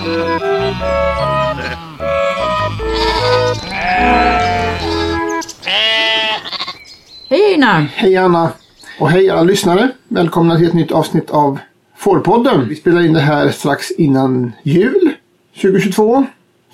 Hej Einar! Hej Anna! Och hej alla lyssnare! Välkomna till ett nytt avsnitt av Fårpodden. Vi spelar in det här strax innan jul 2022.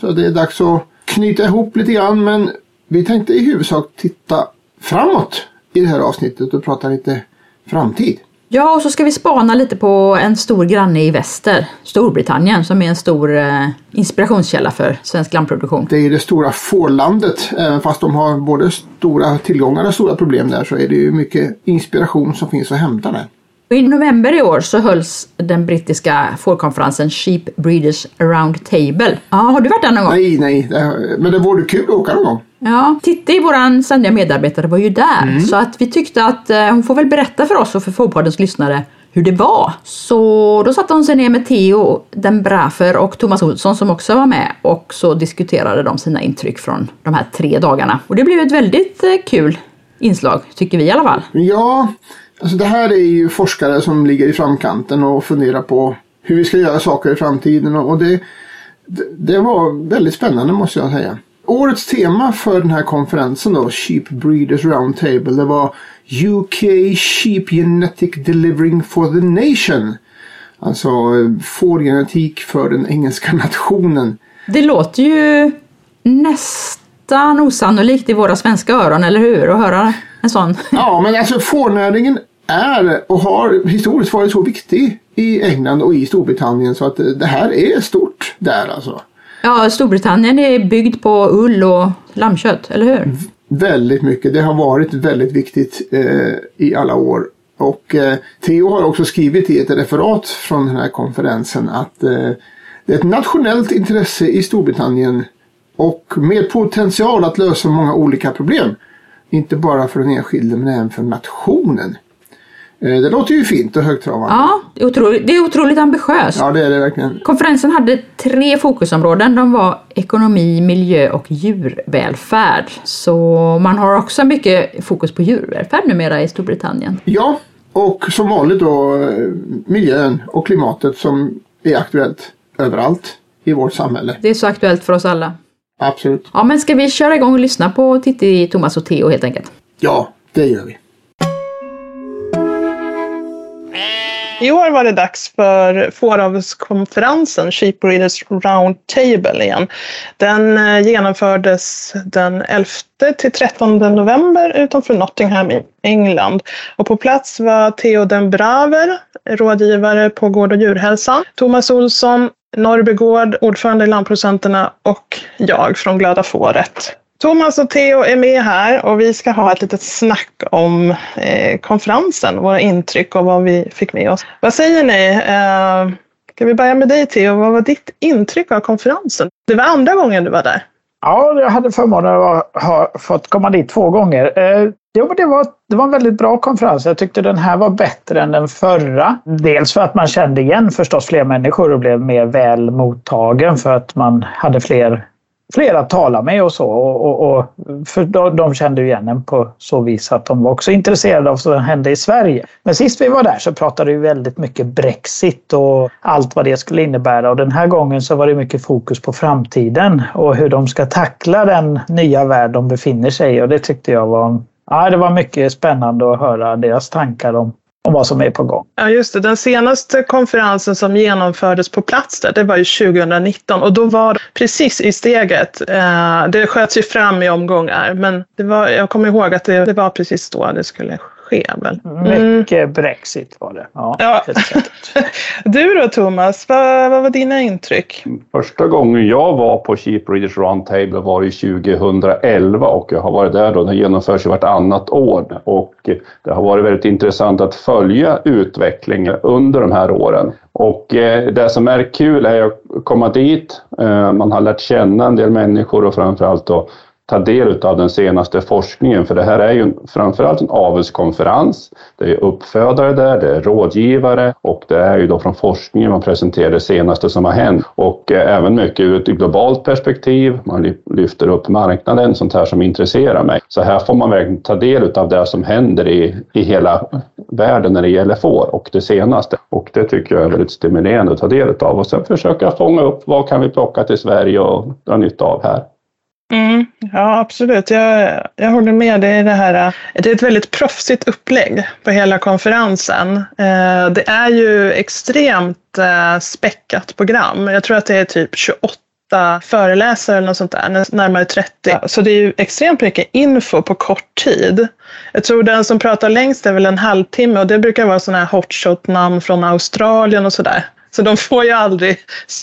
Så det är dags att knyta ihop lite grann men vi tänkte i huvudsak titta framåt i det här avsnittet och prata lite framtid. Ja, och så ska vi spana lite på en stor granne i väster, Storbritannien, som är en stor eh, inspirationskälla för svensk lammproduktion. Det är det stora fårlandet. Även fast de har både stora tillgångar och stora problem där så är det ju mycket inspiration som finns att hämta där. I november i år så hölls den brittiska fårkonferensen Sheep Breeders Round Table. Ja, har du varit där någon gång? Nej, nej. Men det vore kul att åka någon gång. Ja, Titti, våran ständiga medarbetare, var ju där. Så att vi tyckte att eh, hon får väl berätta för oss och för Fårpoddens lyssnare hur det var. Så då satte hon sig ner med Theo Den Brafer och Thomas Olsson som också var med och så diskuterade de sina intryck från de här tre dagarna. Och det blev ett väldigt eh, kul inslag, tycker vi i alla fall. Ja, alltså det här är ju forskare som ligger i framkanten och funderar på hur vi ska göra saker i framtiden och det, det, var väldigt spännande måste jag säga. Årets tema för den här konferensen då, Sheep Breeders Roundtable, det var UK Sheep Genetic Delivering for the Nation. Alltså eh, fårgenetik för den engelska nationen. Det låter ju nästan osannolikt i våra svenska öron, eller hur? Att höra en sån. Ja, men alltså fårnäringen är och har historiskt varit så viktig i England och i Storbritannien så att eh, det här är stort där alltså. Ja, Storbritannien är byggd på ull och lammkött, eller hur? Väldigt mycket. Det har varit väldigt viktigt eh, i alla år. Och eh, Theo har också skrivit i ett referat från den här konferensen att eh, det är ett nationellt intresse i Storbritannien och med potential att lösa många olika problem. Inte bara för den enskilde men även för nationen. Eh, det låter ju fint och högtravande. Ja, det är otroligt, det är otroligt ambitiöst. Ja, det är det verkligen. Konferensen hade tre fokusområden. De var ekonomi, miljö och djurvälfärd. Så man har också mycket fokus på djurvälfärd numera i Storbritannien. Ja, och som vanligt då eh, miljön och klimatet som är aktuellt överallt i vårt samhälle. Det är så aktuellt för oss alla. Absolut. Ja, men ska vi köra igång och lyssna på Titti, Thomas och Theo helt enkelt? Ja, det gör vi. I år var det dags för fåravelskonferensen Sheep Breeders Round Table igen. Den eh, genomfördes den 11 till 13 november utanför Nottingham i England. Och på plats var Theo Den Braver, rådgivare på Gård och djurhälsa, Thomas Olsson, Norrby Gård, ordförande i lantproducenterna och jag från Glada Fåret. Thomas och Theo är med här och vi ska ha ett litet snack om eh, konferensen, våra intryck och vad vi fick med oss. Vad säger ni? Eh, ska vi börja med dig Theo? Vad var ditt intryck av konferensen? Det var andra gången du var där. Ja, jag hade förmånen att ha fått komma dit två gånger. Eh, jo, det, var, det var en väldigt bra konferens. Jag tyckte den här var bättre än den förra. Dels för att man kände igen förstås fler människor och blev mer väl mottagen för att man hade fler, flera tala med och så. Och, och, och för de, de kände ju igen en på så vis att de var också intresserade av vad som hände i Sverige. Men sist vi var där så pratade vi väldigt mycket Brexit och allt vad det skulle innebära. Och den här gången så var det mycket fokus på framtiden och hur de ska tackla den nya värld de befinner sig i. Och det tyckte jag var, ja, det var mycket spännande att höra deras tankar om, om vad som är på gång. Ja, just det. Den senaste konferensen som genomfördes på plats där, det var ju 2019 och då var det precis i steget. Eh, det sköts ju fram i omgångar, men det var, jag kommer ihåg att det, det var precis då det skulle ske. Väl? Mm. Mycket Brexit var det. Ja, Ja. Du då Thomas, vad, vad var dina intryck? Första gången jag var på Sheep Breeders Roundtable var ju 2011 och jag har varit där då. Den genomförs ju vartannat år och det har varit väldigt intressant att följa utvecklingen under de här åren. Och eh, det som är kul är att komma dit. Eh, Man har lärt känna en del människor och framförallt då ta del av den senaste forskningen, för det här är ju framförallt en avelskonferens. Det är uppfödare där, det är rådgivare och det är ju då från forskningen man presenterar det senaste som har hänt och eh, även mycket ur ett globalt perspektiv. Man lyfter upp marknaden, sånt här som intresserar mig. Så här får man verkligen ta del av det som händer i, i hela världen när det gäller får och det senaste. Och det tycker jag är väldigt stimulerande att ta del av och sen försöka fånga upp vad kan vi plocka till Sverige och dra nytta av här. Mm, ja, absolut. Jag, jag håller med dig i det här. Det är ett väldigt proffsigt upplägg på hela konferensen. Eh, det är ju extremt eh, späckat program. Jag tror att det är typ 28 föreläsare eller något sånt där, närmare 30. Så det är ju extremt mycket info på kort tid. Jag tror den som pratar längst är väl en halvtimme och det brukar vara sådana här hotshot-namn från Australien och sådär. Så de får ju aldrig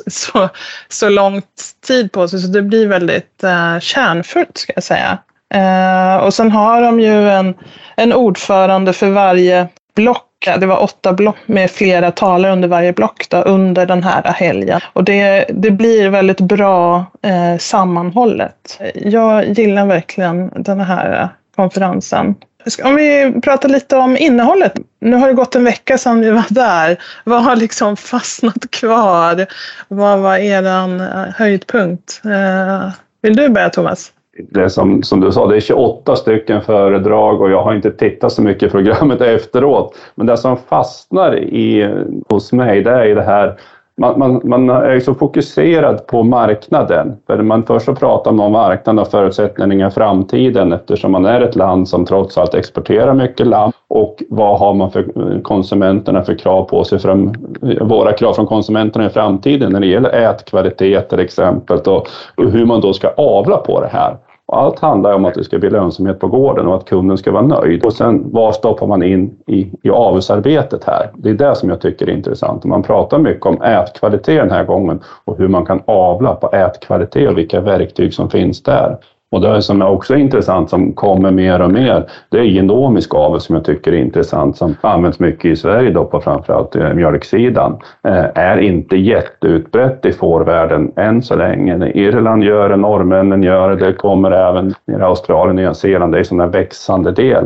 så, så lång tid på sig, så det blir väldigt uh, kärnfullt ska jag säga. Uh, och sen har de ju en, en ordförande för varje block. Det var åtta block med flera talare under varje block då, under den här helgen. Och det, det blir väldigt bra eh, sammanhållet. Jag gillar verkligen den här eh, konferensen. Om vi pratar lite om innehållet. Nu har det gått en vecka sedan vi var där. Vad har liksom fastnat kvar? Vad var er eh, höjdpunkt? Eh, vill du börja Thomas? Det som, som du sa, det är 28 stycken föredrag och jag har inte tittat så mycket i programmet efteråt. Men det som fastnar i, hos mig det är det här man, man, man, är så fokuserad på marknaden. För man först så pratar man om marknaden och förutsättningarna i framtiden eftersom man är ett land som trots allt exporterar mycket lamm. Och vad har man för konsumenterna för krav på sig, fram, våra krav från konsumenterna i framtiden när det gäller ätkvalitet till exempel och hur man då ska avla på det här. Allt handlar om att det ska bli lönsamhet på gården och att kunden ska vara nöjd. Och sen var stoppar man in i, i avelsarbetet här? Det är det som jag tycker är intressant. Man pratar mycket om ätkvalitet den här gången och hur man kan avla på ätkvalitet och vilka verktyg som finns där. Och det som är också intressant som kommer mer och mer, det är genomisk avel som jag tycker är intressant som används mycket i Sverige då på framförallt eh, mjölksidan. Eh, är inte jätteutbrett i fårvärlden än så länge. Irland gör det, norrmännen gör det, det kommer även i Australien och Nya Zeeland. Det är en sån växande del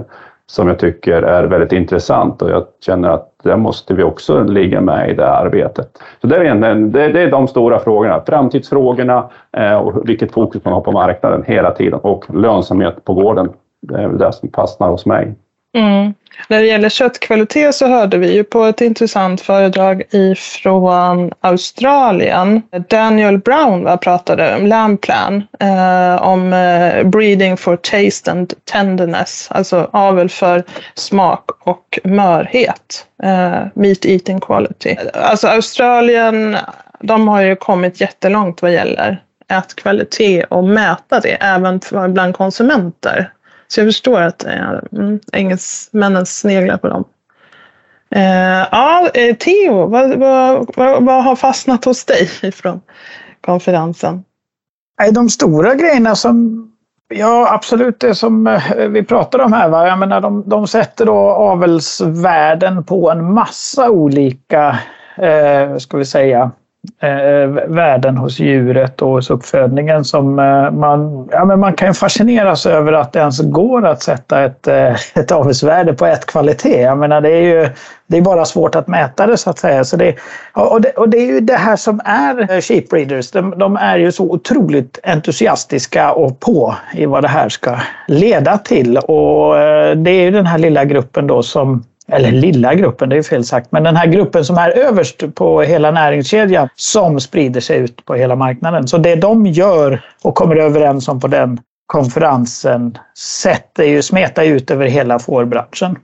som jag tycker är väldigt intressant och jag känner att där måste vi också ligga med i det arbetet. Så det är, det, är de stora frågorna, framtidsfrågorna eh, och vilket fokus man har på marknaden hela tiden och lönsamhet på gården. Det är väl det som fastnar hos mig. Mm. När det gäller köttkvalitet så hörde vi ju på ett intressant föredrag ifrån Australien. Daniel Brown va, pratade om Lamplan, eh, om eh, breeding for taste and tenderness, alltså avel för smak och mörhet. Eh, meat eating quality. Alltså Australien, de har ju kommit jättelångt vad gäller ätkvalitet och mäta det även bland konsumenter. Så jag förstår att eh, mm, engelsmännen sneglar på dem. Eh, ja, eh, Theo, vad, vad, vad, vad, har fastnat hos dig från konferensen? De stora grejerna som Ja, absolut det som eh, vi pratar om här. Va? Jag menar, de, de sätter då avelsvärden på en massa olika, eh, ska vi säga, eh, värden hos djuret och hos uppfödningen som eh, man, ja, men man kan fascineras över att det ens går att sätta ett, eh, ett avelsvärde på ett kvalitet. Jag menar, det är ju det är bara svårt att mäta det så att säga. Så det, och, det, och det är ju det här som är eh, sheep breeders. De, de, är ju så otroligt entusiastiska och på i vad det här ska leda till. Och eh, det är ju den här lilla gruppen då som eller lilla gruppen, det är fel sagt, men den här gruppen som är överst på hela näringskedjan som sprider sig ut på hela marknaden. Så det de gör och kommer överens om på den konferensen sätter ju, smetar ut över hela fårbranschen.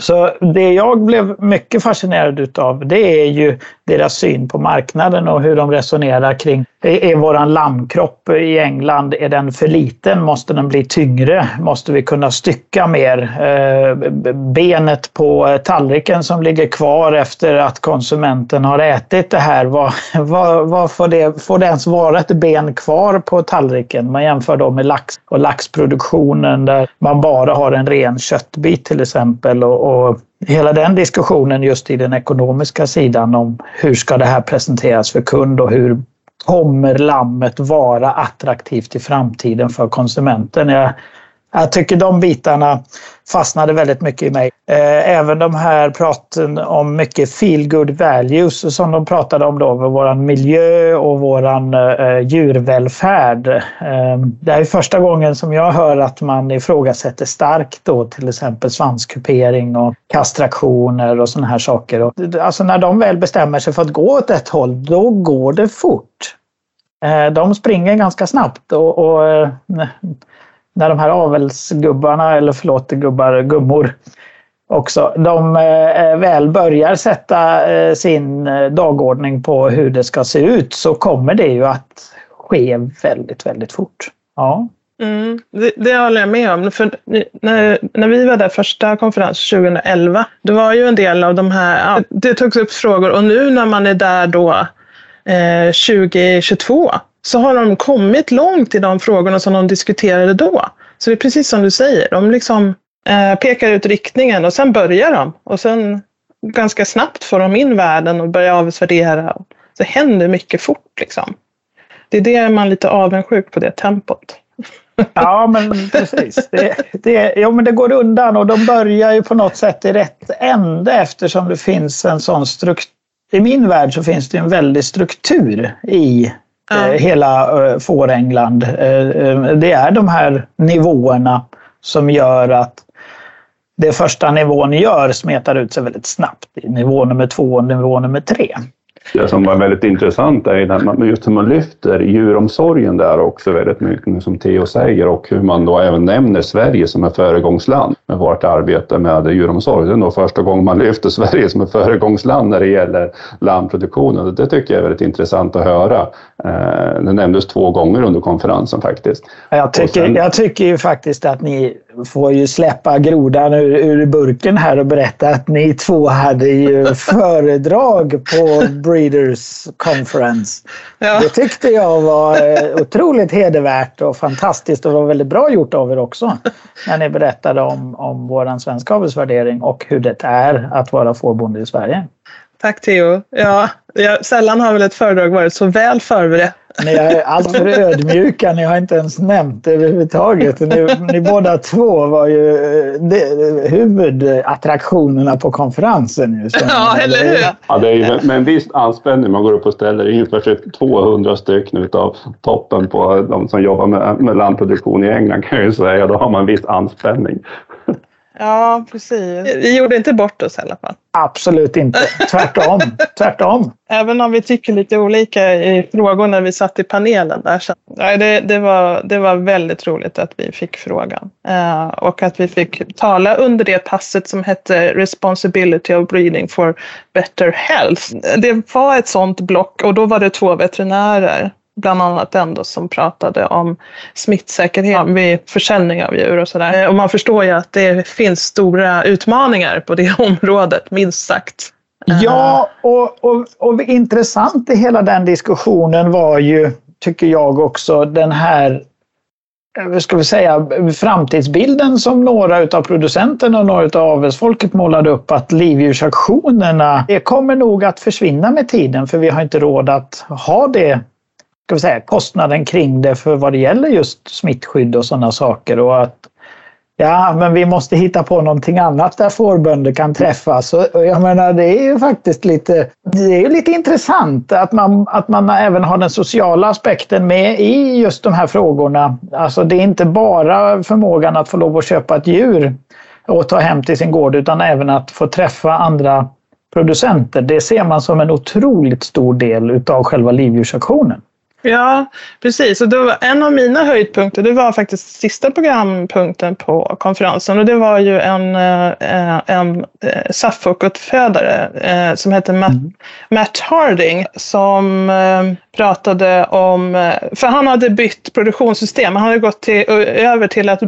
Så det jag blev mycket fascinerad utav det är ju deras syn på marknaden och hur de resonerar kring är våran lammkropp i England, är den för liten? Måste den bli tyngre? Måste vi kunna stycka mer? Eh, benet på tallriken som ligger kvar efter att konsumenten har ätit det här, vad, vad, vad får, det, får det ens vara ett ben kvar på tallriken? Man jämför då med lax och laxproduktionen där man bara har en ren köttbit till exempel och, och hela den diskussionen just i den ekonomiska sidan om hur ska det här presenteras för kund och hur kommer lammet vara attraktivt i framtiden för konsumenten? Jag, jag tycker de bitarna fastnade väldigt mycket i mig. Eh, även de här praten om mycket feel good values som de pratade om då, med våran miljö och våran eh, djurvälfärd. Eh, det är första gången som jag hör att man ifrågasätter starkt då till exempel svanskupering och kastraktioner och sådana här saker. Alltså när de väl bestämmer sig för att gå åt ett håll, då går det fort. De springer ganska snabbt och, och när de här avelsgubbarna, eller förlåt gubbar, gummor också, de eh, eh väl börjar sätta eh, sin eh, dagordning på hur det ska se ut så kommer det ju att ske väldigt, väldigt fort. Ja. Mm, det, det håller jag med om. För när, när vi var där första konferensen 2011, det var ju en del av de här, ja, det togs upp frågor och nu när man är där då eh, 2022 så har de kommit långt i de frågorna som de diskuterade då. Så det är precis som du säger, de liksom eh, pekar ut riktningen och sen börjar de. Och sen ganska snabbt får de in världen och börjar avsvärdera. Det händer mycket fort liksom. Det är det man är lite avundsjuk på det tempot. Ja, men precis. Det, det, jo, men det går undan och de börjar ju på något sätt i rätt ände eftersom det finns en sån struktur. I min värld så finns det en väldig struktur i ja. Eh, hela eh, Fårängland. Eh, det är de här nivåerna som gör att det första nivån gör smetar ut sig väldigt snabbt. Nivå nummer två och nivå nummer tre. Det som var väldigt intressant är att man, just hur man lyfter djuromsorgen där också väldigt mycket, som Theo säger, och hur man då även nämner Sverige som ett föregångsland med vårt arbete med djuromsorg. Det är nog första gången man lyfter Sverige som ett föregångsland när det gäller lammproduktionen. Det tycker jag är väldigt intressant att höra. Eh, det nämndes två gånger under konferensen faktiskt. Jag tycker, sen... jag tycker ju faktiskt att ni får ju släppa grodan ur, ur burken här och berätta att ni två hade ju föredrag på Breeders Conference. Ja. Det tyckte jag var eh, otroligt hedervärt och fantastiskt och var väldigt bra gjort av er också. När ni berättade om, om vår svenska avelsvärdering och hur det är att vara fårbonde i Sverige. Tack Theo. Ja, jag, sällan har väl ett föredrag varit så väl förberett ni är alltför ödmjuka, ni har inte ens nämnt det överhuvudtaget. Ni, ni båda två var ju eh, huvudattraktionerna på konferensen. Just ja, eller hur? Ja, det är ju med en viss anspänning man går upp och ställer ungefär 200 stycken av toppen på de som jobbar med, med landproduktion i England kan jag ju säga. Då har man viss anspänning. Ja, precis. Vi gjorde inte bort oss i alla fall. Absolut inte. Tvärtom. Tvärtom. Även om vi tycker lite olika i frågor när vi satt i panelen där. Så, ja, det, det, var, det var väldigt roligt att vi fick frågan. Uh, och att vi fick tala under det passet som hette Responsibility of Breeding for Better Health. Det var ett sånt block och då var det två veterinärer bland annat den då som pratade om smittsäkerhet vid försäljning av djur och sådär. Och man förstår ju att det finns stora utmaningar på det området, minst sagt. Ja, och, och, och intressant i hela den diskussionen var ju, tycker jag också, den här vad ska vi säga, framtidsbilden som några av producenterna och några av avelsfolket målade upp att livdjursauktionerna, det kommer nog att försvinna med tiden för vi har inte råd att ha det ska vi säga, kostnaden kring det för vad det gäller just smittskydd och sådana saker. Och att ja, men vi måste hitta på någonting annat där fårbönder kan träffas. Och jag menar, det är ju faktiskt lite, det är lite intressant att man, att man även har den sociala aspekten med i just de här frågorna. Alltså det är inte bara förmågan att få lov att köpa ett djur och ta hem till sin gård utan även att få träffa andra producenter. Det ser man som en otroligt stor del utav själva livdjursauktionen. Ja, precis. Och då, en av mina höjdpunkter det var faktiskt sista programpunkten på konferensen och det var ju en, eh, en eh, Suffolk-uppfödare eh, som hette Matt, mm. Matt Harding som pratade om, eh, för han hade bytt produktionssystem, han hade gått till, över till att,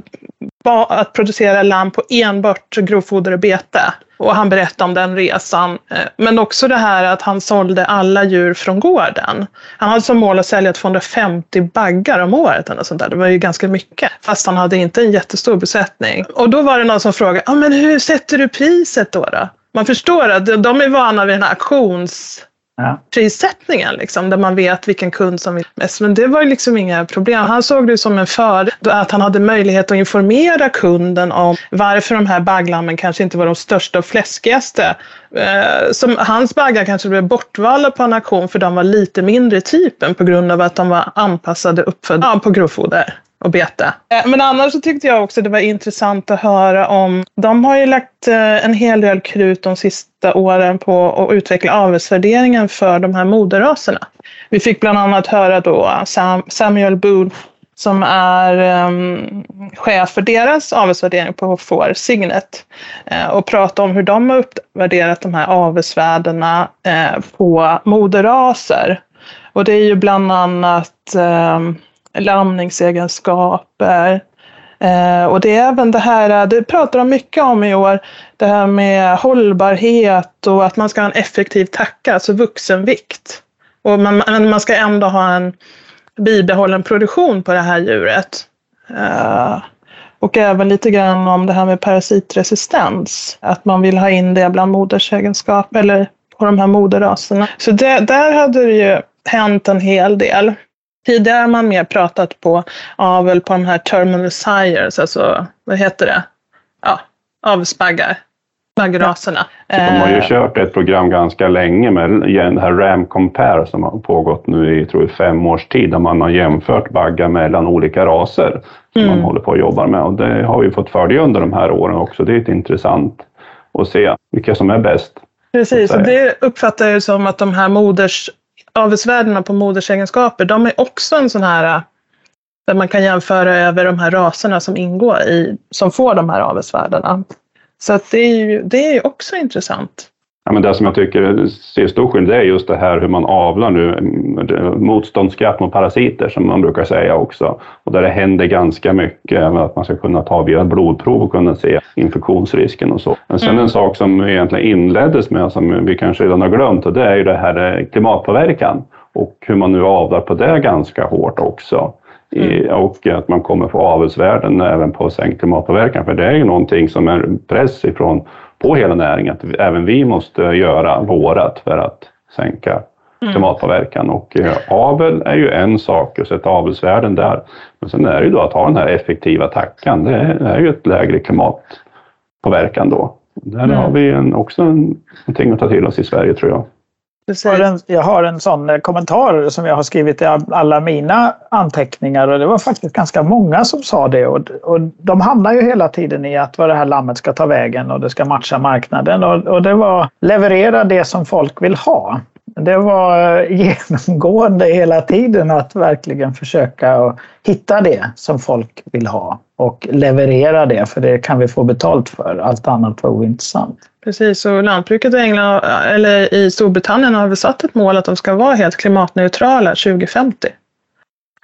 att producera lamm på enbart grovfoder och bete. Och han berättade om den resan. Eh, men också det här att han sålde alla djur från gården. Han hade som mål att sälja 250 baggar om året. Eller sånt där. Det var ju ganska mycket. Fast han hade inte en jättestor besättning. Och då var det någon som frågade, ah, men hur sätter du priset då? då? Man förstår att de är vana vid den här auktions ja. prissättningen, liksom, där man vet vilken kund som vill mest. Men det var ju liksom inga problem. Han såg det som en fördel att han hade möjlighet att informera kunden om varför de här bagglammen kanske inte var de största och fläskigaste. Eh, som, hans baggar kanske blev bortvalda på en auktion för de var lite mindre typen på grund av att de var anpassade uppfödda ja, på grovfoder och beta. Eh, men annars så tyckte jag också det var intressant att höra om, de har ju lagt eh, en hel del krut de sista åren på att utveckla avelsvärderingen för de här moderraserna. Vi fick bland annat höra då Samuel Boone som är um, chef för deras avelsvärdering på får, Signet, eh, och prata om hur de har uppvärderat de här avelsvärdena eh, på moderraser. Och det är ju bland annat um, lamningsegenskaper. Eh, och det är även det här, eh, det pratar de mycket om i år, det här med hållbarhet och att man ska ha en effektiv tacka, alltså vuxenvikt. Och man, man ska ändå ha en bibehållen produktion på det här djuret. Eh, och även lite grann om det här med parasitresistens, att man vill ha in det bland modersegenskap eller på de här moderraserna. Så det, där hade det ju hänt en hel del. Tidigare har man mer pratat på avel på de här terminal sires, alltså vad heter det? Ja, avsbaggar. Baggraserna. De har ju eh, kört ett program ganska länge med det här RAM Compare som har pågått nu i tror jag, fem års tid där man har jämfört baggar mellan olika raser som mm. man håller på att jobba med och det har vi fått följa under de här åren också. Det är intressant att se vilka som är bäst. Precis, och det uppfattar jag som att de här moders avelsvärdena på modersegenskaper, de är också en sån här äh, där man kan jämföra över de här raserna som ingår i, som får de här avelsvärdena. Så att det är ju det är också intressant. Ja, men det som jag tycker ser stor skillnad är just det här hur man avlar nu, motståndskraft mot parasiter som man brukar säga också. Och där det händer ganska mycket, att man ska kunna ta via blodprov och kunna se infektionsrisken och så. Men sen mm. en sak som egentligen inleddes med, som vi kanske redan har glömt, och det är ju det här klimatpåverkan och hur man nu avlar på det ganska hårt också. Mm. och att man kommer få avelsvärden även på sänkt klimatpåverkan. För det är ju någonting som är press ifrån på hela näringen att även vi måste göra vårat för att sänka mm. klimatpåverkan. Och eh, avel är ju en sak, att sätta avelsvärden där. Men sen är det ju då att ha den här effektiva tackan, det är ju ett lägre klimatpåverkan då. Där mm. har vi en, också en, någonting att ta till oss i Sverige tror jag. Jag har, en, jag har en sån eh, kommentar som jag har skrivit i alla mina anteckningar och det var faktiskt ganska många som sa det. Och, och de hamnar ju hela tiden i att vad det här lammet ska ta vägen och det ska matcha marknaden. Och, och det var leverera det som folk vill ha. Det var eh, genomgående hela tiden att verkligen försöka hitta det som folk vill ha och leverera det, för det kan vi få betalt för. Allt annat var ointressant. Precis, och lantbruket i, England, eller i Storbritannien har väl satt ett mål att de ska vara helt klimatneutrala 2050.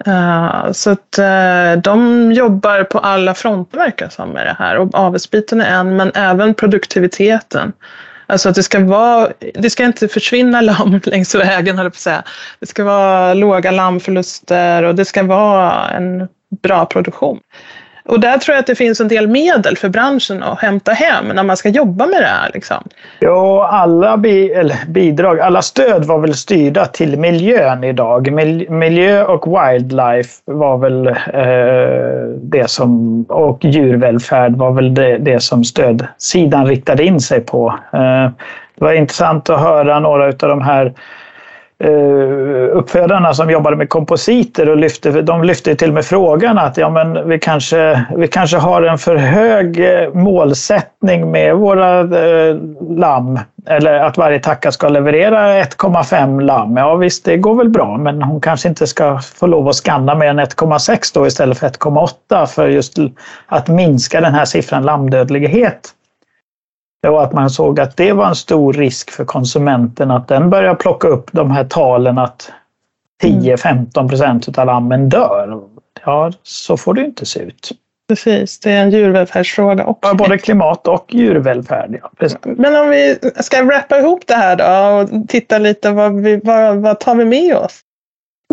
Uh, eh, så att uh, de jobbar på alla fronter verkar som med det här och avelsbiten är en, men även produktiviteten. Alltså att det ska vara, det ska inte försvinna lamm längs vägen, höll på att säga. Det ska vara låga lammförluster och det ska vara en bra produktion. Och där tror jag att det finns en del medel för branschen att hämta hem när man ska jobba med det här. Liksom. Ja, alla bi bidrag, alla stöd var väl styrda till miljön idag. Mil miljö och wildlife var väl eh, det som, och djurvälfärd var väl det, det som stödsidan riktade in sig på. Eh, det var intressant att höra några av de här Eh, uppfödarna som jobbade med kompositer och lyfte, de lyfte till och med frågan att ja, men vi, kanske, vi kanske har en för hög eh, målsättning med våra eh, lamm. Eller att varje tacka ska leverera 1,5 lamm. Ja visst, det går väl bra, men hon kanske inte ska få lov att skanna mer än 1,6 då istället för 1,8 för just att minska den här siffran lammdödlighet och att man såg att det var en stor risk för konsumenten att den börjar plocka upp de här talen att 10-15 procent av lammen dör. Ja, så får det inte se ut. Precis, det är en djurvälfärdsfråga också. Ja, både klimat och djurvälfärd. Ja. Men om vi ska rappa ihop det här då och titta lite vad, vi, vad, vad tar vi med oss?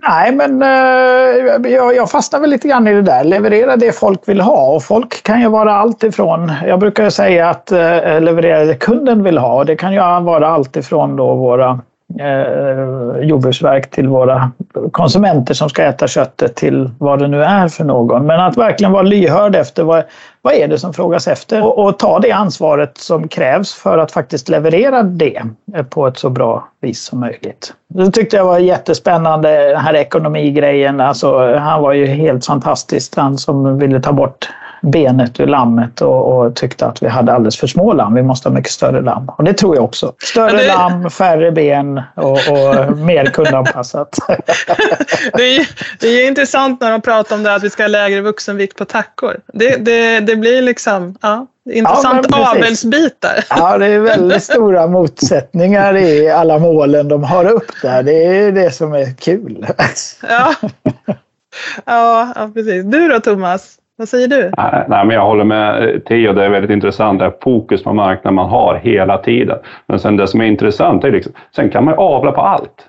Nej, men eh, jag, jag fastnar väl lite grann i det där. Leverera det folk vill ha. Och folk kan ju vara allt ifrån, jag brukar säga att eh, leverera det kunden vill ha. Och det kan ju vara allt ifrån då våra eh, Jordbruksverk till våra konsumenter som ska äta köttet till vad det nu är för någon. Men att verkligen vara lyhörd efter vad, vad är det som frågas efter och, och ta det ansvaret som krävs för att faktiskt leverera det på ett så bra vis som möjligt. Det tyckte jag var jättespännande, den här ekonomigrejen. Alltså, han var ju helt fantastisk, han som ville ta bort benet ur lammet och, och, tyckte att vi hade alldeles för små lamm. Vi måste ha mycket större lamm. Och det tror jag också. Större det... lamm, färre ben och, och mer kundanpassat. det, är, det är intressant när de pratar om det att vi ska ha lägre vuxenvikt på tackor. Det, det, det blir liksom... Ja. Intressant ja, avelsbitar. Ja, det är väldigt stora motsättningar i alla målen de har upp där. Det är det som är kul. Ja, ja, ja precis. Du då Thomas? Vad säger du? Nej, nej, men jag håller med Theo, det är väldigt intressant, det fokus på marknaden man har hela tiden. Men sen det som är intressant är liksom, sen kan man avla på allt.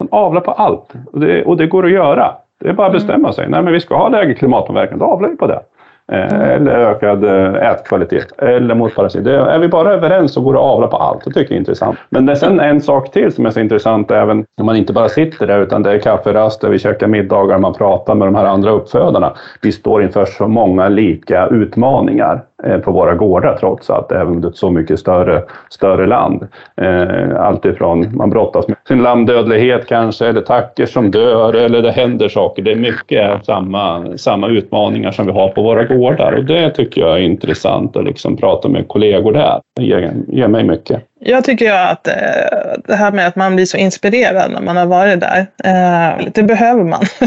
Man avlar på allt och det, och det går att göra. Det är bara att mm. bestämma sig. Nej, men vi ska ha lägre klimatpåverkan, då avlar vi på det. Eh, eller ökad eh, ätkvalitet. Eller mot parasit. Är vi bara överens så går det att avla på allt. Det tycker jag är intressant. Men det är sen en sak till som är så intressant även om man inte bara sitter där utan det är kafferaster, vi käkar middagar, man pratar med de här andra uppfödarna. Vi står inför så många lika utmaningar. Eh, på våra gårdar trots allt, även om det är ett så mycket större, större land. Eh, Alltifrån man brottas med sin lammdödlighet kanske, eller tacker som dör, eller det händer saker. Det är mycket samma, samma utmaningar som vi har på våra gårdar och det tycker jag är intressant att liksom prata med kollegor där. Det ger, ger mig mycket. Jag tycker att eh, det här med att man blir så inspirerad när man har varit där, eh, det behöver man.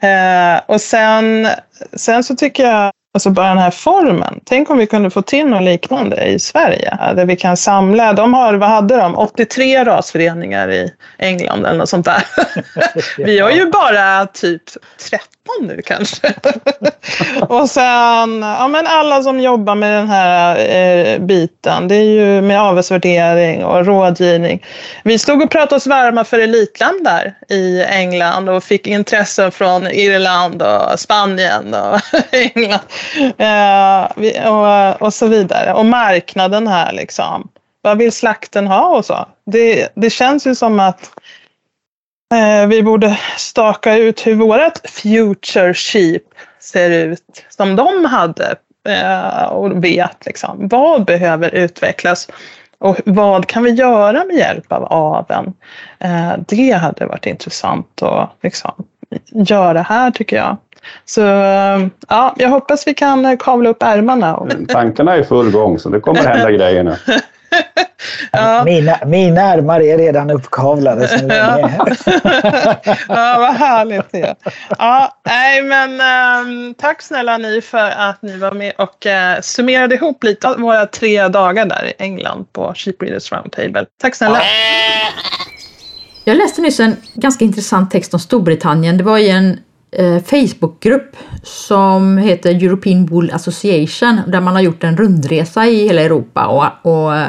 Eh, och sen, sen så tycker jag Alltså bara den här formen. Tänk om vi kunde få till något liknande i Sverige. Där vi kan samla, de har, vad hade de, 83 rasföreningar i England eller något sånt där. vi har ju bara typ 13 nu kanske. och sen, ja men alla som jobbar med den här eh, biten, det är ju med avelsvärdering och rådgivning. Vi stod och pratade oss varma för elitland där i England och fick intressen från Irland och Spanien och England. Eh, och, och så vidare. Och marknaden här liksom. Vad vill slakten ha och så? Det, det känns ju som att vi borde staka ut hur vårt future sheep ser ut som de hade eh, och vet liksom. Vad behöver utvecklas och vad kan vi göra med hjälp av aveln? Eh, det hade varit intressant att liksom, göra här tycker jag. Så ja, jag hoppas vi kan kavla upp ärmarna. Tankarna är i full gång så det kommer hända grejer nu. Ja. Mina, mina ärmar är redan uppkavlade. Så ja. ja, vad härligt det ja, nej, men um, Tack snälla ni för att ni var med och uh, summerade ihop lite av våra tre dagar där i England på Sheep Breeders Roundtable. Tack snälla! Jag läste nyss en ganska intressant text om Storbritannien. Det var i en Facebookgrupp som heter European Wool Association där man har gjort en rundresa i hela Europa och, och eh,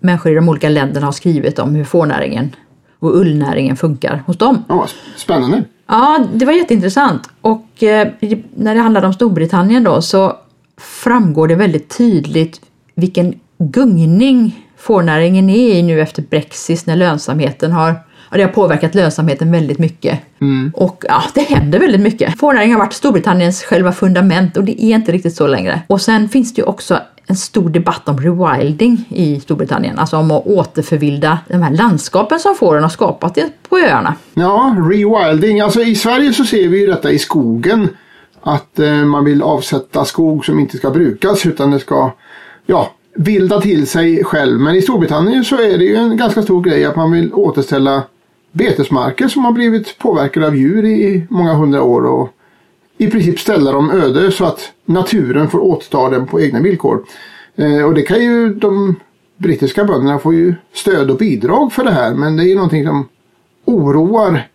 människor i de olika länderna har skrivit om hur fårnäringen och ullnäringen funkar hos dem. Ja, spännande! Ja, det var jätteintressant och eh, när det handlade om Storbritannien då så framgår det väldigt tydligt vilken gungning fårnäringen är i nu efter Brexit när lönsamheten har och det har påverkat lönsamheten väldigt mycket. Mm. Och ja, det händer väldigt mycket. Fårnäringen har varit Storbritanniens själva fundament och det är inte riktigt så längre. Och sen finns det ju också en stor debatt om rewilding i Storbritannien, alltså om att återförvilda de här landskapen som fåren har skapat på öarna. Ja, rewilding. Alltså i Sverige så ser vi ju detta i skogen. Att eh, man vill avsätta skog som inte ska brukas utan det ska ja, vilda till sig själv. Men i Storbritannien så är det ju en ganska stor grej att man vill återställa betesmarker som har blivit påverkade av djur i många hundra år och i princip ställa dem öde så att naturen får återta dem på egna villkor. Eh, och det kan ju de brittiska bönderna få ju stöd och bidrag för det här men det är ju någonting som oroar